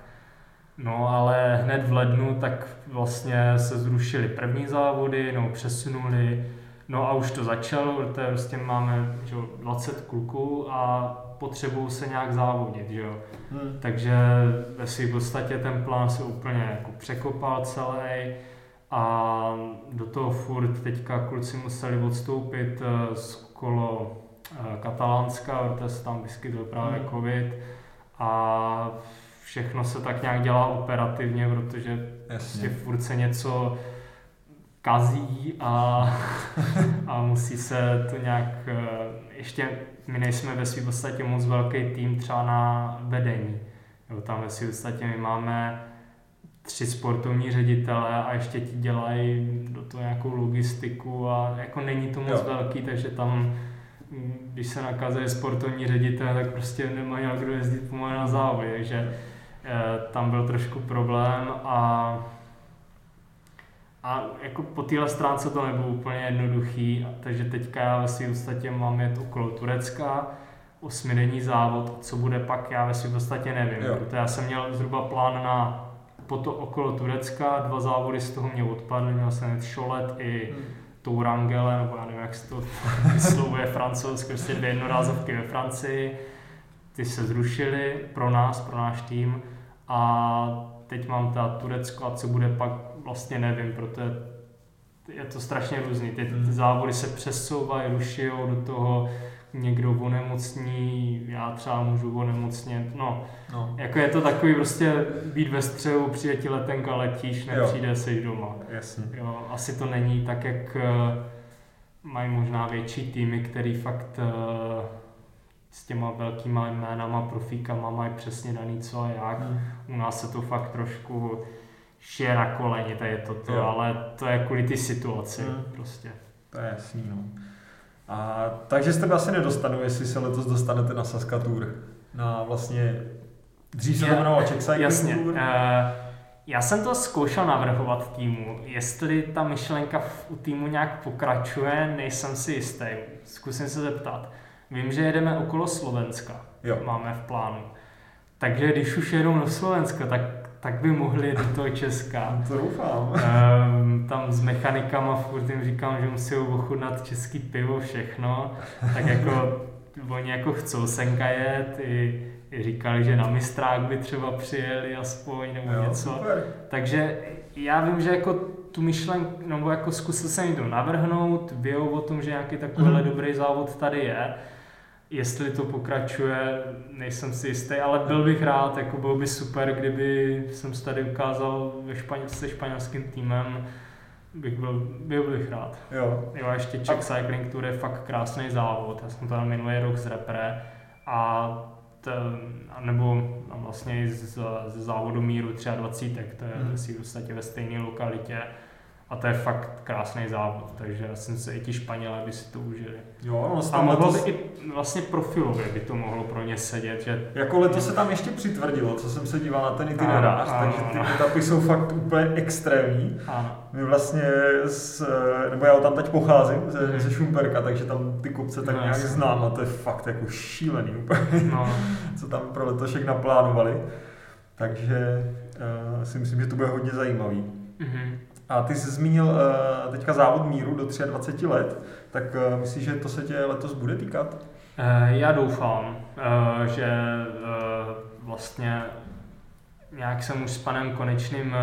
B: No ale hned v lednu tak vlastně se zrušily první závody, no přesunuli, no a už to začalo, protože prostě máme že, 20 kluků a potřebují se nějak závodit, že jo. Hmm. Takže ve svým podstatě ten plán se úplně jako překopal celý a do toho furt teďka kluci museli odstoupit eh, z kolo eh, Katalánska, protože se tam vyskytl právě hmm. covid a všechno se tak nějak dělá operativně, protože prostě furt se něco kazí a, a musí se to nějak, eh, ještě my nejsme ve svým podstatě moc velký tým třeba na vedení. Jo, tam ve svým podstatě my máme tři sportovní ředitele a ještě ti dělají do toho nějakou logistiku a jako není to moc jo. velký, takže tam když se nakazuje sportovní ředitel, tak prostě nemá jak kdo jezdit pomalu na závody, takže tam byl trošku problém a a jako po téhle stránce to nebylo úplně jednoduchý, takže teďka já ve svým podstatě mám jet okolo Turecka, osmidenní závod, co bude pak, já ve svým podstatě nevím, jo. protože já jsem měl zhruba plán na po to okolo Turecka, dva závody z toho mě odpadly, měl jsem jet Šolet i hmm. Tourangele, nebo já nevím, jak se to vyslovuje francouzsky, prostě dvě jednorázovky ve Francii, ty se zrušily pro nás, pro náš tým a teď mám ta Turecko a co bude pak, vlastně nevím, protože je to strašně různý. Ty, ty hmm. závody se přesouvají, ruší do toho někdo onemocní, já třeba můžu onemocnět, no. no. Jako je to takový prostě být ve střehu, přijde ti letenka, letíš, nepřijde, jsi doma.
A: Jasně.
B: Jo, asi to není tak, jak uh, mají možná větší týmy, který fakt uh, s těma velkýma jménama, profíkama mají přesně daný co a jak. Hmm. U nás se to fakt trošku šije na koleni, to je to, to ale to je kvůli ty situaci hmm. prostě.
A: To je jasný, no. A, takže z tebe asi nedostanu, jestli se letos dostanete na Saskatour. Na vlastně, dřív se to jmenovalo Czech Cycling
B: Jasně. Tour. Uh, já jsem to zkoušel navrhovat týmu. Jestli ta myšlenka u týmu nějak pokračuje, nejsem si jistý. Zkusím se zeptat. Vím, že jedeme okolo Slovenska. Jo. Máme v plánu. Takže když už jedou do Slovenska, tak tak by mohli do toho Česka.
A: To doufám.
B: Um, tam s mechanikama furt jim říkám, že musí ochutnat český pivo, všechno. Tak jako oni jako chcou senka jet, i, i říkali, že na mistrák by třeba přijeli aspoň nebo jo, něco. Super. Takže já vím, že jako tu myšlenku, nebo jako zkusil jsem jim to navrhnout, vějou o tom, že nějaký takovýhle mm. dobrý závod tady je Jestli to pokračuje, nejsem si jistý, ale byl bych rád, jako bylo by super, kdyby jsem se tady ukázal ve Španěl, se španělským týmem, bych byl, byl bych rád.
A: Jo.
B: jo ještě Czech Cycling Tour je fakt krásný závod, já jsem tam minulý rok z repre a ten, nebo vlastně z, z závodu míru 23, to je hmm. v podstatě ve stejné lokalitě a to je fakt krásný závod, takže já jsem se i ti Španělé by si to užili.
A: Jo, no,
B: a mohlo letos... by i vlastně profilově by to mohlo pro ně sedět. Že...
A: Jako letos se tam ještě přitvrdilo, co jsem se díval na ten itinerář, takže ty ano. etapy jsou fakt úplně extrémní. Ano. My vlastně, z, nebo já tam teď pocházím ze, hmm. ze Šumperka, takže tam ty kopce tak no, nějak jasný. znám a to je fakt jako šílený úplně, no. co tam pro letošek naplánovali. Takže uh, si myslím, že to bude hodně zajímavý. Mm-hmm. A ty jsi zmínil uh, teďka závod míru do 23 let, tak uh, myslíš, že to se tě letos bude týkat?
B: Uh, já doufám, uh, že uh, vlastně nějak jsem už s panem Konečným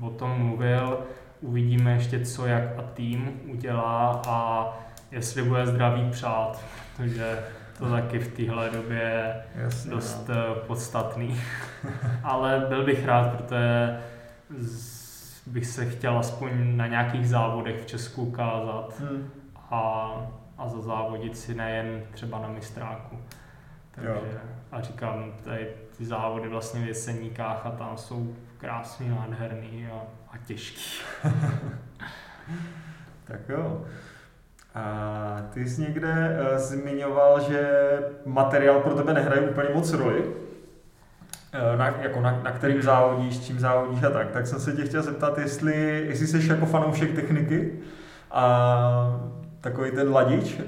B: uh, o tom mluvil, uvidíme ještě co, jak a tým udělá a jestli bude zdravý přát, protože to taky v téhle době je Jasně, dost no. podstatný. Ale byl bych rád, protože z bych se chtěl aspoň na nějakých závodech v Česku ukázat hmm. a, a zazávodit si nejen třeba na mistráku. Takže, jo. a říkám, tady ty závody vlastně v jeseníkách a tam jsou krásný, nádherný a, a těžký.
A: tak jo. A ty jsi někde uh, zmiňoval, že materiál pro tebe nehraje úplně moc roli. Eh, na, jako na, na kterým závodíš, čím závodíš a tak, tak jsem se tě chtěl zeptat, jestli, jestli jsi jako fanoušek techniky a takový ten ladič.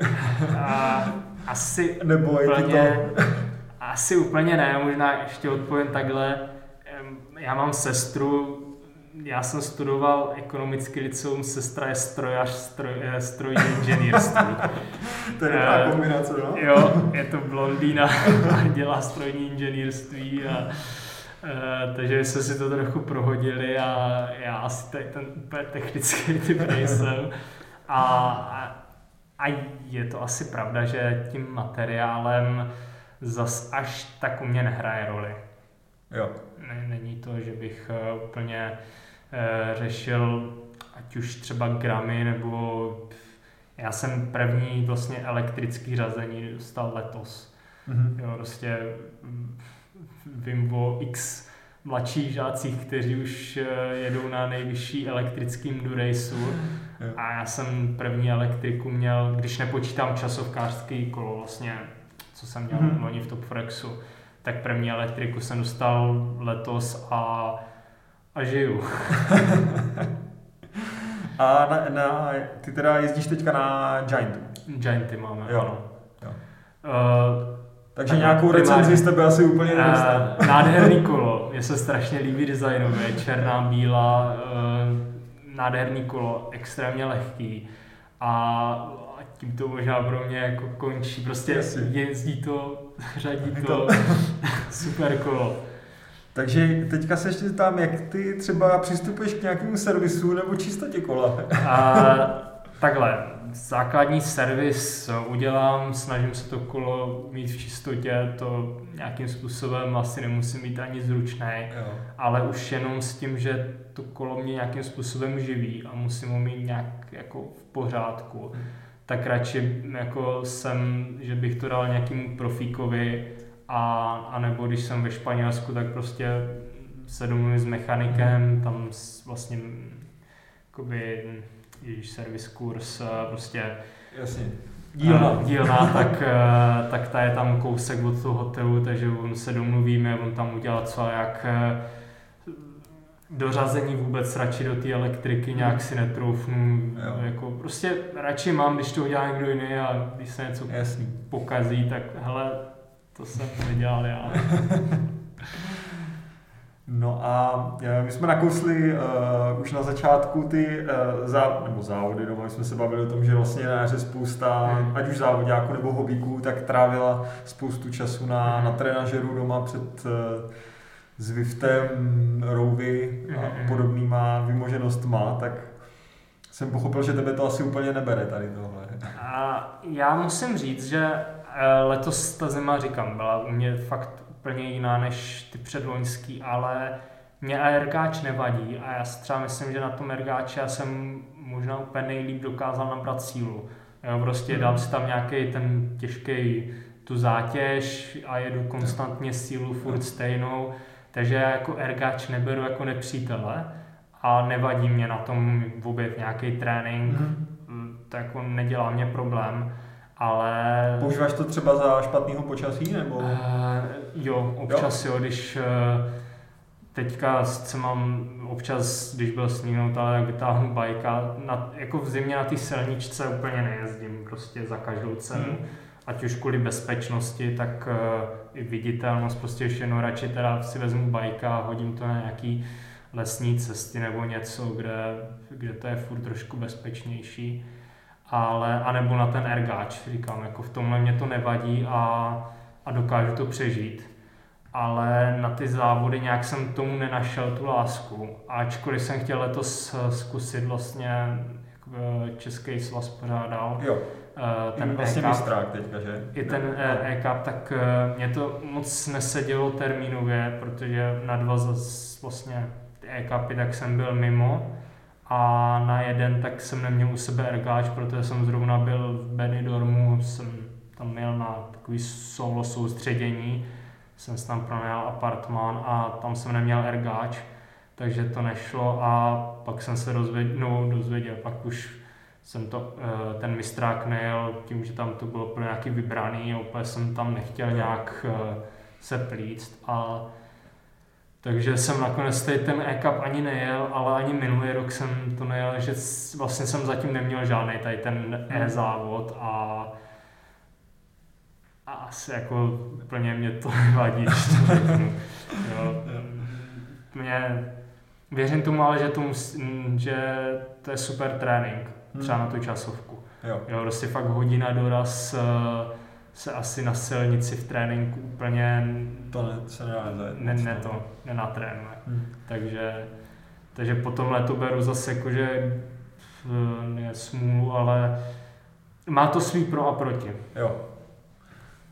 B: A, asi
A: Nebo
B: úplně, to... asi úplně ne, možná ještě odpovím takhle. já mám sestru, já jsem studoval ekonomický liceum, sestra je strojař, stroj, strojní inženýrství.
A: to je dobrá kombinace, no?
B: Jo, je to blondýna a dělá strojní inženýrství a Uh, takže jsme si to trochu prohodili a já asi tady ten úplně technický typ nejsem. A, a, a je to asi pravda, že tím materiálem zas až tak u mě nehraje roli.
A: Jo.
B: Není to, že bych úplně uh, řešil ať už třeba gramy nebo já jsem první vlastně elektrický řazení dostal letos. Mm-hmm. Jo, prostě vím o x mladších žácích, kteří už eh, jedou na nejvyšší elektrickým Duraceu. A já jsem první elektriku měl, když nepočítám časovkářský kolo vlastně, co jsem měl mm-hmm. loni v Top Forexu, tak první elektriku jsem dostal letos a, a žiju.
A: a na, na, ty teda jezdíš teďka na Giantu?
B: Gianty máme,
A: jo.
B: ano.
A: Jo. Uh, takže tak nějakou recenzi jste byl asi úplně
B: uh, Nádherný kolo, mně se strašně líbí designově, černá, bílá, uh, nádherný kolo, extrémně lehký a tím to možná pro mě jako končí, prostě jezdí to, řadí to, to. super kolo.
A: Takže teďka se ještě tam, jak ty třeba přistupuješ k nějakému servisu nebo čistotě kola?
B: A, takhle, základní servis udělám, snažím se to kolo mít v čistotě, to nějakým způsobem asi nemusím mít ani zručné, ale už jenom s tím, že to kolo mě nějakým způsobem živí a musím ho mít nějak jako v pořádku, hmm. tak radši jako jsem, že bych to dal nějakému profíkovi a, a nebo když jsem ve Španělsku, tak prostě se domluvím s mechanikem, tam vlastně jakoby jejíž servis kurz, prostě
A: Jasně.
B: dílna, dílna tak, eh, tak ta je tam kousek od toho hotelu, takže on se domluvíme, on tam udělá co jak eh, dořazení vůbec radši do té elektriky nějak si netroufnu. Jo. Jako, prostě radši mám, když to udělá někdo jiný a když se něco Jasný. pokazí, tak hele, to jsem nedělal já.
A: No a e, my jsme nakousli uh, už na začátku ty uh, zá, nebo závody, no, jsme se bavili o tom, že vlastně na jaře spousta, hmm. ať už závodňáků nebo hobíků, tak trávila spoustu času na, hmm. na trenažeru doma před uh, Zwiftem, Rouvy a hmm. podobnýma vymoženostma, tak jsem pochopil, že tebe to asi úplně nebere tady tohle.
B: A já musím říct, že letos ta zima, říkám, byla u mě fakt úplně jiná než ty předloňský, ale mě ARKáč nevadí a já třeba myslím, že na tom ergáči já jsem možná úplně nejlíp dokázal nabrat sílu. Jo, prostě hmm. dám si tam nějaký ten těžký tu zátěž a jedu konstantně sílu furt stejnou, takže já jako ergáč neberu jako nepřítele a nevadí mě na tom vůbec nějaký trénink, hmm. tak on nedělá mě problém ale...
A: Používáš to třeba za špatného počasí, nebo? Uh,
B: jo, občas jo, jo když uh, teďka se mám občas, když byl sníh, tak vytáhnu bajka, na, jako v zimě na té silničce úplně nejezdím, prostě za každou cenu. Hmm. Ať už kvůli bezpečnosti, tak uh, i viditelnost, prostě ještě jenom radši teda si vezmu bajka a hodím to na nějaký lesní cesty nebo něco, kde, kde to je furt trošku bezpečnější ale, anebo na ten ergáč, říkám, jako v tomhle mě to nevadí a, a dokážu to přežít. Ale na ty závody nějak jsem tomu nenašel tu lásku. Ačkoliv jsem chtěl letos eh, zkusit vlastně, jak Český svaz pořádal,
A: jo. Eh, ten vlastně e teďka, že?
B: I ten e-cup, tak eh, mě to moc nesedělo termínově, protože na dva vlastně e-cupy tak jsem byl mimo a na jeden tak jsem neměl u sebe ergáč, protože jsem zrovna byl v Benidormu, jsem tam měl na takový solo soustředění, jsem si tam pronajal apartmán a tam jsem neměl ergáč, takže to nešlo a pak jsem se dozvěděl, no, dozvěděl pak už jsem to, eh, ten mistrák nejel tím, že tam to bylo pro nějaký vybraný úplně jsem tam nechtěl nějak eh, se plíct a takže jsem nakonec tady ten e-cup ani nejel, ale ani minulý rok jsem to nejel, že vlastně jsem zatím neměl žádný tady ten e-závod a, a asi jako úplně mě to nevadí, jo. mě, věřím tomu, ale že to, mus, že to je super trénink, třeba na tu časovku. Jo. jo, prostě fakt hodina doraz eh, se asi na silnici v tréninku úplně
A: to ne, se nedá
B: ne, ne, to nenatrénuje. Hmm. Takže, takže potom to beru zase jako, že je smůlu, ale má to svý pro a proti.
A: Jo.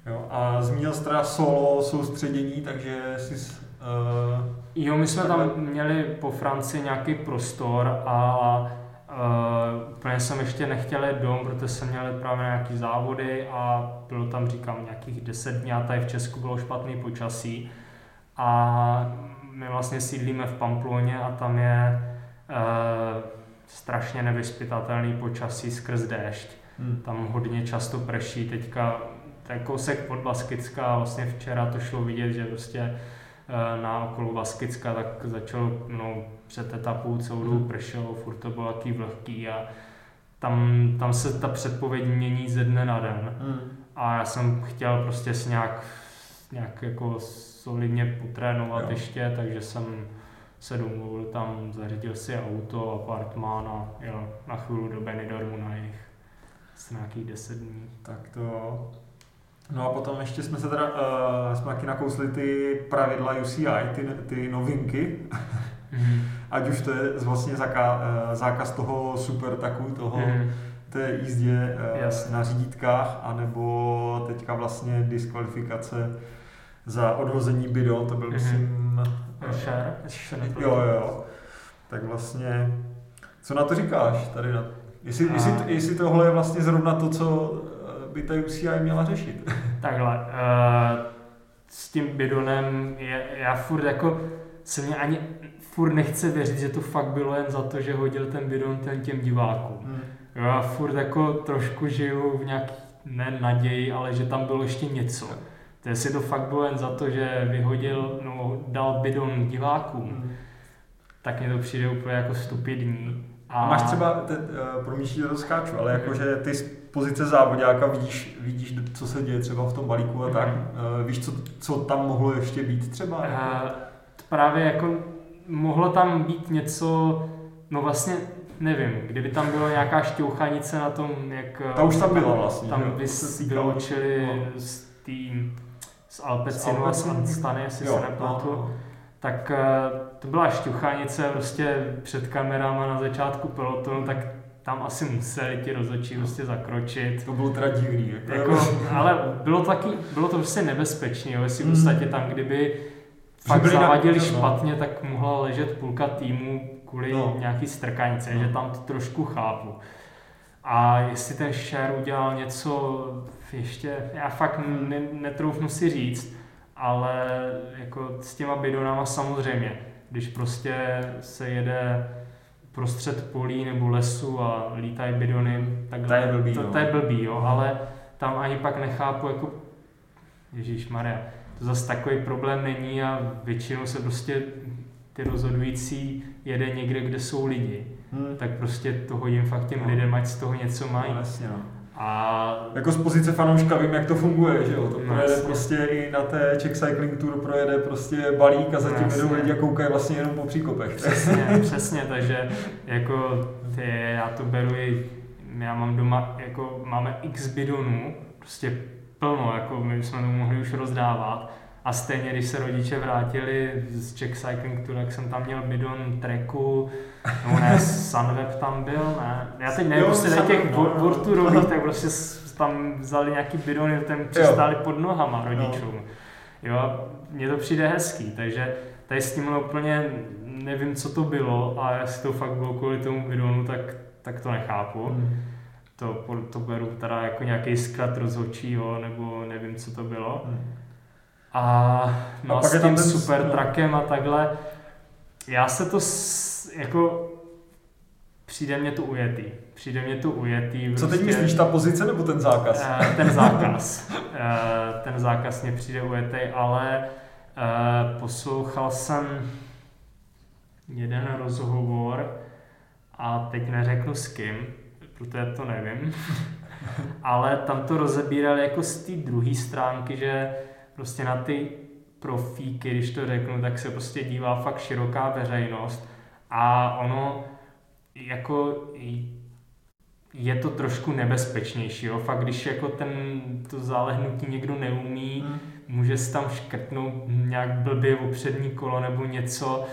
A: jo. A zmínil jsi teda solo soustředění, takže jsi... Uh,
B: jo, my jsme tam měli po Francii nějaký prostor a Uh, úplně jsem ještě nechtěl jít dom, protože jsem měl právě nějaký závody a bylo tam, říkám, nějakých 10 dní a tady v Česku bylo špatný počasí. A my vlastně sídlíme v Pamploně a tam je uh, strašně nevyspytatelný počasí skrz déšť. Hmm. Tam hodně často prší, teďka je kousek pod Baskická, vlastně včera to šlo vidět, že prostě uh, na okolo Baskicka tak začalo no, před etapou celou dobu pršelo, furt to bylo taký vlhký a tam, tam se ta předpověď mění ze dne na den. Hmm. A já jsem chtěl prostě si nějak, nějak jako solidně potrénovat jo. ještě, takže jsem se domluvil tam, zařídil si auto, apartmán a jel na chvíli do Benidormu na jich. Asi nějakých 10 dní.
A: Tak to No a potom ještě jsme se teda, uh, jsme taky nakousli ty pravidla UCI, ty, ty novinky. Mm. Ať už to je vlastně zákaz, uh, zákaz toho super taku, toho mm. té jízdě uh, na řídítkách, anebo teďka vlastně diskvalifikace za odhození bidon, to byl mm. myslím...
B: Uh,
A: jo, jo. Tak vlastně, co na to říkáš tady na Jestli, a... jestli, jestli tohle je vlastně zrovna to, co by ta UCI měla řešit?
B: Takhle, uh, s tím bidonem je, já furt jako se mě ani furt nechce věřit, že to fakt bylo jen za to, že hodil ten bidon ten těm divákům. Hmm. Já furt jako trošku žiju v nějaký, ne naději, ale že tam bylo ještě něco. To jestli to fakt bylo jen za to, že vyhodil, no, dal bidon divákům, hmm. tak mi to přijde úplně jako stupidní.
A: A, máš třeba, te, uh, promiň, to skáču, ale jakože ty z pozice závodňáka vidíš, vidíš, co se děje třeba v tom balíku a tak, uh, víš, co, co tam mohlo ještě být třeba? Uh,
B: právě jako mohlo tam být něco, no vlastně nevím, kdyby tam bylo nějaká šťouchanice na tom, jak...
A: Ta už tam byla vlastně.
B: Tam by vyloučili no. z tým z Alpecinu a z Anstany, jestli jo, se nepletu. No, no. Tak eh, to byla šťuchanice prostě před kamerama na začátku pelotonu, tak tam asi museli ti rozhodčí prostě zakročit.
A: To bylo teda divný.
B: Jako, jako ale bylo to taky, bylo to prostě nebezpečné, jestli v mm. podstatě tam, kdyby fakt zavadili na, špatně, no. tak mohla ležet půlka týmu kvůli no. nějaký strkanice, no. že tam to trošku chápu. A jestli ten Share udělal něco ještě, já fakt ne, netroufnu si říct, ale jako s těma bidonama samozřejmě, když prostě se jede prostřed polí nebo lesu a lítají bidony, tak
A: to je blbý,
B: to, to je blbý jo, ale tam ani pak nechápu, jako Ježíš Maria, to zase takový problém není a většinou se prostě ty rozhodující jede někde, kde jsou lidi. Hmm. Tak prostě to hodím fakt těm no. lidem, ať z toho něco mají. No,
A: jasně, no. A... Jako z pozice fanouška vím, jak to funguje, že jo? To no, projede jasně. prostě i na té Czech Cycling Tour projede prostě balík a zatím no, jedou lidi a koukají vlastně jenom po příkopech.
B: Přesně, přesně, takže jako ty, já to beru i, já mám doma, jako máme x bidonů, prostě plno, jako my jsme to mohli už rozdávat. A stejně, když se rodiče vrátili z Czech Cycling Tour, tak jsem tam měl bidon treku, no ne, Sunweb tam byl, ne. Já teď nevím, prostě těch Vorturových, tak prostě tam vzali nějaký bidon, ten přistáli pod nohama rodičům. Jo, mně to přijde hezký, takže tady s tím úplně nevím, co to bylo a jestli to fakt bylo kvůli tomu bidonu, tak, tak to nechápu. Hmm to, to beru teda jako nějaký zkrat rozhodčího, nebo nevím, co to bylo. Hmm. A, no a, s tím super no. trakem a takhle, já se to s, jako přijde mě to ujetý. Přijde mě to ujetý.
A: Co teď myslíš, ta pozice nebo ten zákaz?
B: Uh, ten zákaz. uh, ten zákaz mě přijde ujetý, ale uh, poslouchal jsem jeden rozhovor a teď neřeknu s kým, protože to nevím, ale tam to rozebírali jako z té druhé stránky, že prostě na ty profíky, když to řeknu, tak se prostě dívá fakt široká veřejnost a ono jako je to trošku nebezpečnější, jo? fakt když jako ten, to zálehnutí někdo neumí, hmm. může se tam škrtnout nějak blbě o přední kolo nebo něco,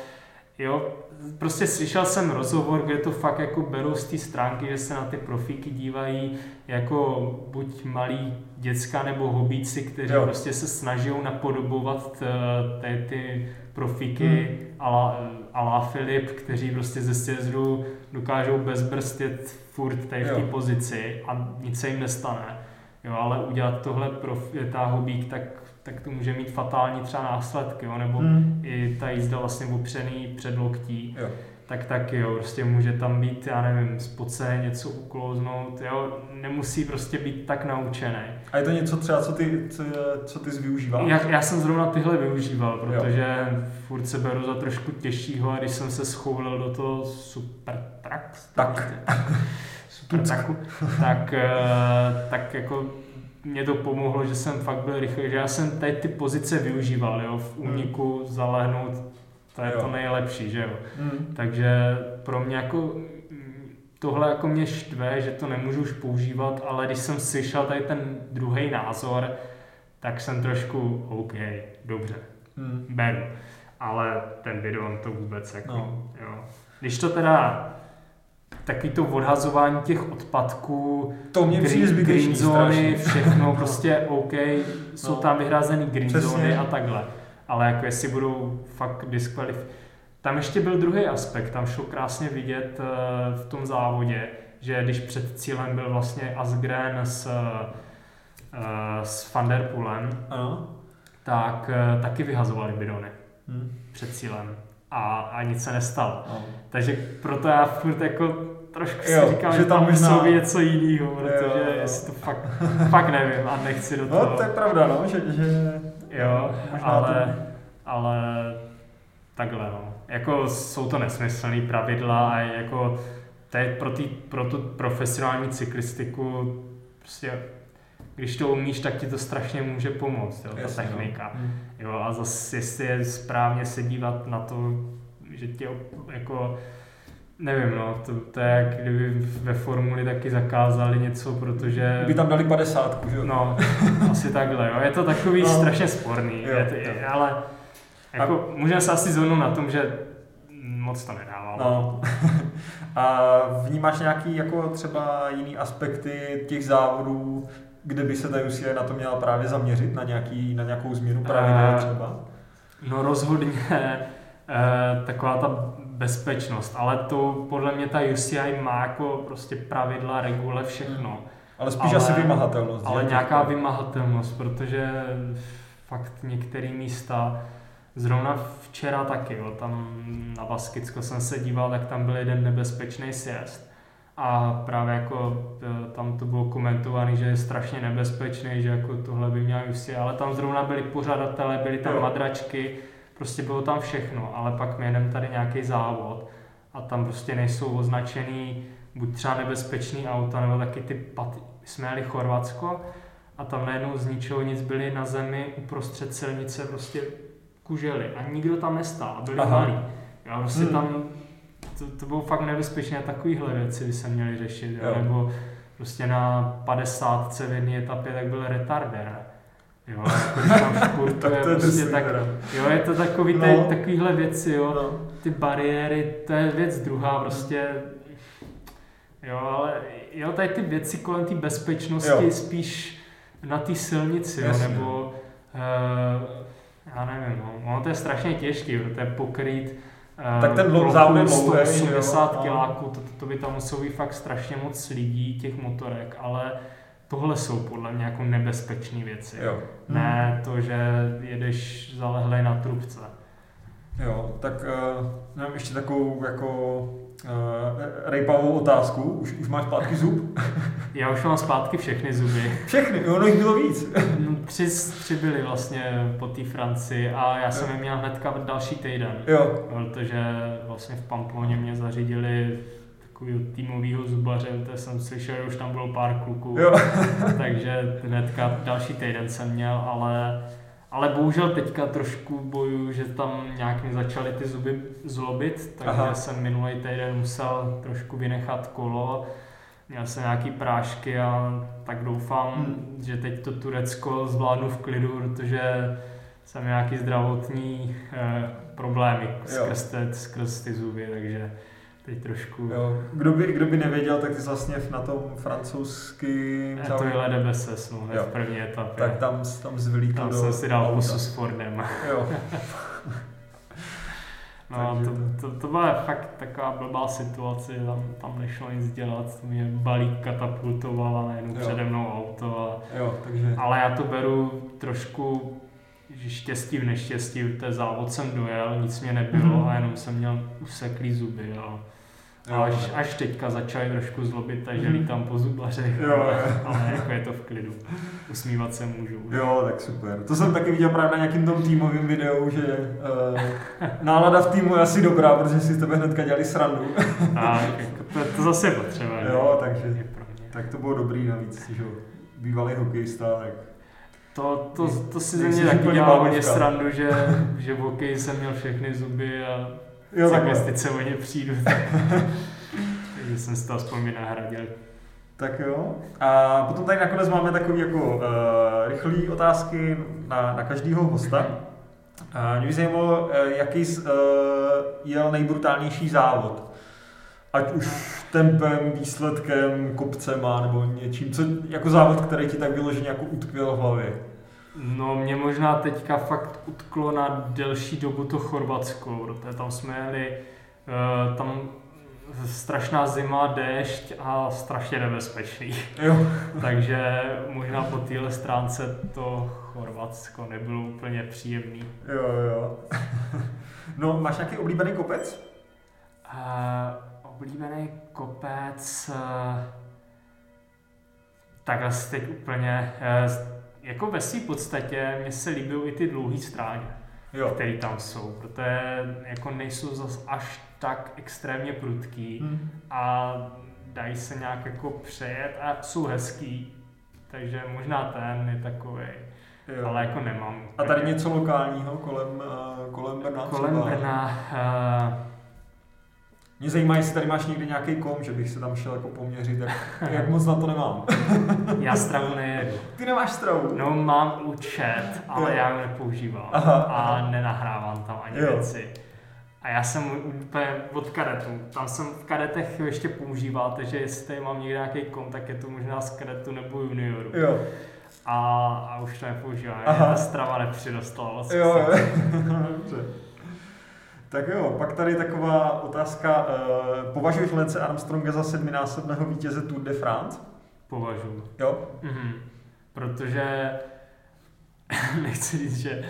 B: jo, prostě slyšel jsem rozhovor, kde to fakt jako berou z té stránky, že se na ty profíky dívají jako buď malí děcka nebo hobíci, kteří jo. prostě se snaží napodobovat eh, ty, ty profíky hmm. ala, ala Filip, kteří prostě ze sjezdu dokážou bezbrstit furt tady v té pozici a nic se jim nestane. Jo, ale udělat tohle pro ta hobík, tak tak to může mít fatální třeba následky, jo? nebo hmm. i ta jízda vlastně opřený před loktí, jo. tak taky, jo, prostě může tam být, já nevím, spoce, něco uklouznout, jo, nemusí prostě být tak naučený.
A: A je to něco třeba, co ty, co, co ty jsi využíval?
B: Já, já jsem zrovna tyhle využíval, protože jo. furt se beru za trošku těžšího a když jsem se schoulil do toho super track,
A: tak.
B: super traku, tak, eh, tak jako mě to pomohlo, že jsem fakt byl rychlý, že já jsem tady ty pozice využíval, jo, v hmm. úniku zalehnout, to je jo. to nejlepší, že jo. Hmm. Takže pro mě jako tohle jako mě štve, že to nemůžu už používat, ale když jsem slyšel tady ten druhý názor, tak jsem trošku OK, dobře, hmm. beru. Ale ten video to vůbec jako, no. jo. Když to teda taky to odhazování těch odpadků,
A: to mě green,
B: green zóny, všechno prostě OK, jsou no. tam vyhrazený green Přesně. zóny a takhle. Ale jako jestli budou fakt diskvalif... Tam ještě byl druhý aspekt, tam šlo krásně vidět uh, v tom závodě, že když před cílem byl vlastně Asgren s, uh, s Van Der Poolem, ano. tak uh, taky vyhazovali bidony hmm. před cílem a, a nic se nestalo. No. Takže proto já furt jako trošku jo, si říkám, že tam možná... být něco jiného, protože jo, jo. jestli to fakt, fakt nevím a nechci do toho.
A: No to je pravda, no, že, že
B: jo, ale, to... ale takhle, no. Jako jsou to nesmyslné pravidla a jako to je pro, tý, pro tu profesionální cyklistiku prostě když to umíš, tak ti to strašně může pomoct, jo, Jasně, ta no. technika. No. Jo, a zase, jestli je správně se dívat na to, že tě jako Nevím, no, to, to je jak kdyby ve formuli taky zakázali něco, protože...
A: By tam dali 50, že jo?
B: No, asi takhle, jo. Je to takový no. strašně sporný, jo, je to, je, ale jako, a... můžeme se asi zhodnout na tom, že moc to nedává.
A: No. A vnímáš nějaký jako třeba jiný aspekty těch závodů, kde by se ta UCI na to měla právě zaměřit, na, nějaký, na nějakou změnu pravidel uh, třeba?
B: No rozhodně uh, taková ta bezpečnost, ale to podle mě ta UCI má jako prostě pravidla, regule, všechno. Hmm.
A: Ale spíš ale, asi vymahatelnost.
B: Ale nějaká vymahatelnost, protože fakt některé místa, zrovna včera taky, jo, tam na Baskicko jsem se díval, tak tam byl jeden nebezpečný sjezd. A právě jako e, tam to bylo komentované, že je strašně nebezpečný, že jako tohle by měla UCI, ale tam zrovna byli pořadatelé, byly tam jo. madračky, prostě bylo tam všechno, ale pak my jedeme tady nějaký závod a tam prostě nejsou označený buď třeba nebezpečný auta, nebo taky ty paty. My jsme jeli Chorvatsko a tam najednou z ničeho nic byli na zemi uprostřed silnice prostě kuželi a nikdo tam nestál a byli Aha. malí. Já prostě hmm. tam, to, to bylo fakt nebezpečné a takovýhle věci by se měly řešit. Jo. Nebo prostě na 50 v jedné etapě tak byl retardér Jo, jako tak to je prostě tak, jo, je to takový, no. takovýhle věci, jo, no. ty bariéry, to je věc druhá, prostě, jo, ale jo, tady ty věci kolem té bezpečnosti jo. spíš na té silnici, jo, nebo, uh, já nevím, no, ono to je strašně to je pokrýt
A: uh, tak ten závod je
B: 180 kiláků, to, to, to by tam muselo být fakt strašně moc lidí, těch motorek, ale tohle jsou podle mě jako nebezpečné věci. Jo. Ne to, že jedeš zalehlej na trubce.
A: Jo, tak uh, mám ještě takovou jako uh, rejpavou otázku. Už, už máš zpátky zub?
B: Já už mám zpátky všechny zuby.
A: Všechny? Ono jich bylo víc.
B: no, tři, tři byly vlastně po té Francii a já jsem je měl hnedka další týden.
A: Jo.
B: Protože vlastně v Pamploně mě zařídili takového týmového zubaře, to jsem slyšel, že už tam bylo pár kluků, jo. takže hnedka další týden jsem měl, ale, Ale bohužel teďka trošku boju, že tam nějak mi začaly ty zuby zlobit, takže Aha. jsem minulý týden musel trošku vynechat kolo. Měl jsem nějaký prášky a tak doufám, hmm. že teď to Turecko zvládnu v klidu, protože jsem nějaký zdravotní eh, problémy skrz, te, skrz ty zuby, takže teď trošku...
A: Jo. Kdo, by, kdo by nevěděl, tak ty vlastně na tom francouzsky...
B: Je to je Ledebeses, no, v první etapě.
A: Tak tam, tam zvylítl
B: Tam do jsem si dal pusu s Fordem. Jo. No, to, to, to byla fakt taková blbá situace, tam, tam nešlo nic dělat, mě balík katapultoval a najednou přede mnou auto. A,
A: jo, takže...
B: Ale já to beru trošku že štěstí v neštěstí, ten závod jsem dojel, nic mě nebylo mm-hmm. a jenom jsem měl useklý zuby. A, a až, až teďka začali trošku zlobit, takže mm. lítám po zubařech, jo, ale, ale jako je to v klidu. Usmívat se můžu.
A: Jo, tak super. To jsem taky viděl právě na nějakým tom týmovém videu, že uh, nálada v týmu je asi dobrá, protože si z tebe hnedka dělali srandu.
B: a, to, to zase potřeba.
A: Jo, takže tak to bylo dobrý navíc, že bývalý hokejista, tak
B: to, to, to si ze mě taky dělá hodně srandu, že, že v hokeji jsem měl všechny zuby a jo, cyklistice o ně přijdu, tak, takže jsem si to aspoň vynahradil.
A: Tak jo. A potom tady nakonec máme takové jako uh, rychlé otázky na, na každého hosta. Uh, mě by zajímalo, uh, jaký uh, jel nejbrutálnější závod. Ať už tempem, výsledkem, kopcema nebo něčím, co, jako závod, který ti tak vyloženě jako utkvěl v hlavě.
B: No mě možná teďka fakt utklo na delší dobu to Chorvatsko, protože tam jsme jeli, uh, tam strašná zima, déšť a strašně nebezpečný.
A: Jo.
B: Takže možná po téhle stránce to Chorvatsko nebylo úplně příjemný.
A: Jo, jo. No, máš nějaký oblíbený kopec?
B: Uh, oblíbený kopec... Uh, takhle teď úplně... Uh, jako ve své podstatě mně se líbí i ty dlouhé stráně, které tam jsou, protože jako nejsou zas až tak extrémně prudký hmm. a dají se nějak jako přejet a jsou hezký, takže možná ten je takový. Jo. Ale jako nemám.
A: A tady něco lokálního kolem, uh, kolem Brna?
B: Kolem třeba? Brna. Uh,
A: mě zajímá, jestli tady máš někdy nějaký kom, že bych se tam šel jako poměřit, jak, jak moc na to nemám.
B: já stravu nejedu.
A: Ty nemáš stravu?
B: No mám účet, ale jo. já ho nepoužívám aha, a aha. nenahrávám tam ani jo. věci. A já jsem úplně od kadetu. Tam jsem v kadetech ještě používal, takže jestli tady mám někde nějaký kom, tak je to možná z kadetu nebo junioru.
A: Jo.
B: A, a už to nepoužívám. Ta strava nepřidostala.
A: Jo, jo. Tak jo, pak tady taková otázka. Uh, považuješ Lence Armstronga za sedminásobného vítěze Tour de France?
B: Považuji.
A: Jo?
B: Mhm. Protože nechci říct, že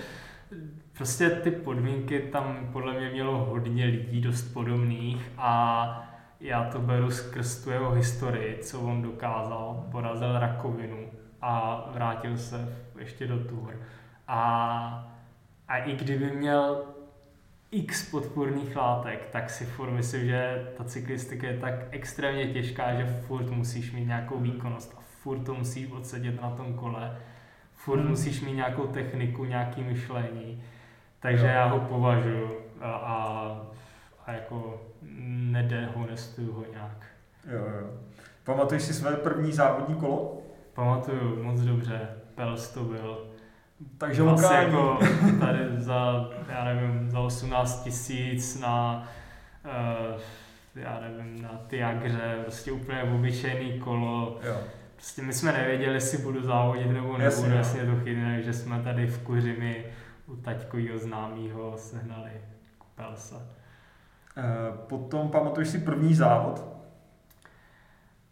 B: prostě ty podmínky tam podle mě mělo hodně lidí dost podobných a já to beru skrz tu jeho historii, co on dokázal, porazil rakovinu a vrátil se ještě do Tour. A, a i kdyby měl x podpůrných látek, tak si furt myslím, že ta cyklistika je tak extrémně těžká, že furt musíš mít nějakou výkonnost a furt to musíš odsedět na tom kole, furt hmm. musíš mít nějakou techniku, nějaký myšlení, takže jo. já ho považuji a, a, a jako nedehonestuju ho nějak.
A: Jo, jo. Pamatuješ si své první závodní kolo?
B: Pamatuju, moc dobře. Pels to byl.
A: Takže vlastně
B: jako tady za, já nevím, za 18 tisíc na, uh, já nevím, na Tiagře, prostě úplně obyčejný kolo.
A: Jo.
B: Prostě my jsme nevěděli, jestli budu závodit nebo nebudu, jasně, jasně to chytne, že jsme tady v Kuřimi u taťkovýho známýho sehnali Pelsa.
A: Uh, potom pamatuješ si první závod?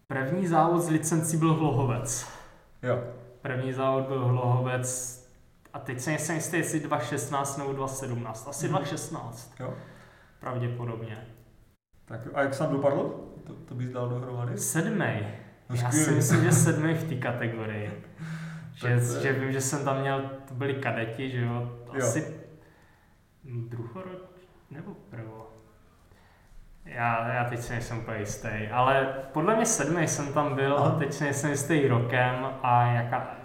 B: První závod z licencí byl Hlohovec.
A: Jo.
B: První závod byl Hlohovec a teď se nejsem jistý, jestli 2.16 nebo 2.17. Asi hmm. 2.16.
A: Jo.
B: Pravděpodobně.
A: Tak a jak jsem dopadl? To, to bys dal dohromady?
B: Sedmý. No, Já si myslím, že sedmý v té kategorii. že, že vím, že jsem tam měl, to byli kadeti, že jo, asi jo. druhoroč nebo prvo. Já, já teď si nejsem úplně jistý, ale podle mě sedmý jsem tam byl Aha. a teď si nejsem jistý rokem a jaká,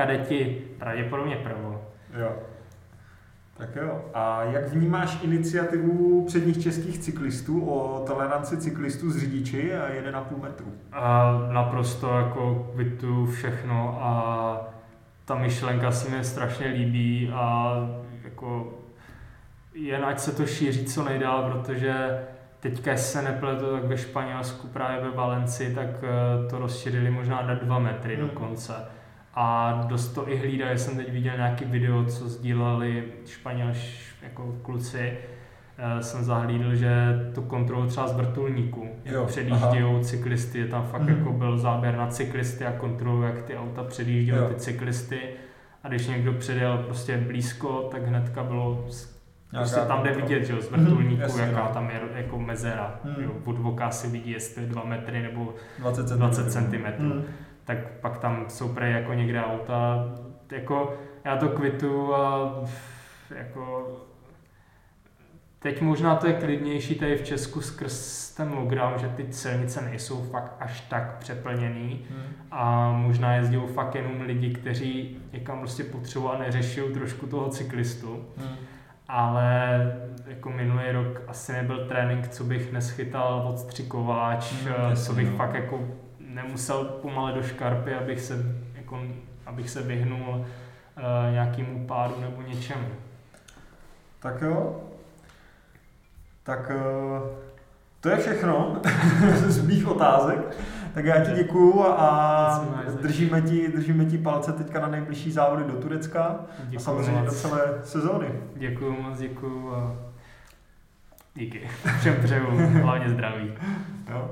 B: kadeti pravděpodobně prvo.
A: Jo. Tak jo. A jak vnímáš iniciativu předních českých cyklistů o toleranci cyklistů s řidiči a 1,5 metru?
B: A naprosto jako kvituju všechno a ta myšlenka se mi strašně líbí a jako jen ať se to šíří co nejdál, protože teďka se nepletu, tak ve Španělsku právě ve Valenci, tak eh, to rozšířili možná na dva metry hmm. dokonce. A dost to i hlídají, jsem teď viděl nějaký video, co sdíleli španělš jako kluci, eh, jsem zahlídl, že to kontrolu třeba z vrtulníku, předjíždějí cyklisty, je tam fakt mm. jako byl záběr na cyklisty a kontrolu, jak ty auta předjíždějí ty cyklisty a když někdo předjel prostě blízko, tak hnedka bylo Prostě tam jde vidět, že z vrtulníku, jasně, jaká no. tam je jako mezera. Hmm. Jo, od si vidí, jestli 2 metry nebo 20 cm. 20 cm. Hmm. Tak pak tam jsou prej jako někde auta. Jako, já to kvitu a jako Teď možná to je klidnější tady v Česku skrz ten lockdown, že ty silnice nejsou fakt až tak přeplněný hmm. a možná jezdí fakt jenom lidi, kteří někam prostě potřebují a neřeší trošku toho cyklistu. Hmm ale jako minulý rok asi nebyl trénink, co bych neschytal odstřikováč, mm, co bych no. fakt jako nemusel pomalet do škarpy, abych se, jako, abych se vyhnul uh, nějakému pádu nebo něčemu.
A: Tak jo. Tak uh, to je všechno z mých otázek. Tak já ti děkuju a držíme ti, držíme ti palce teďka na nejbližší závody do Turecka děkuju a samozřejmě moc. do celé sezóny.
B: Děkuju moc, děkuju a díky. Všem přeju hlavně zdraví. Jo.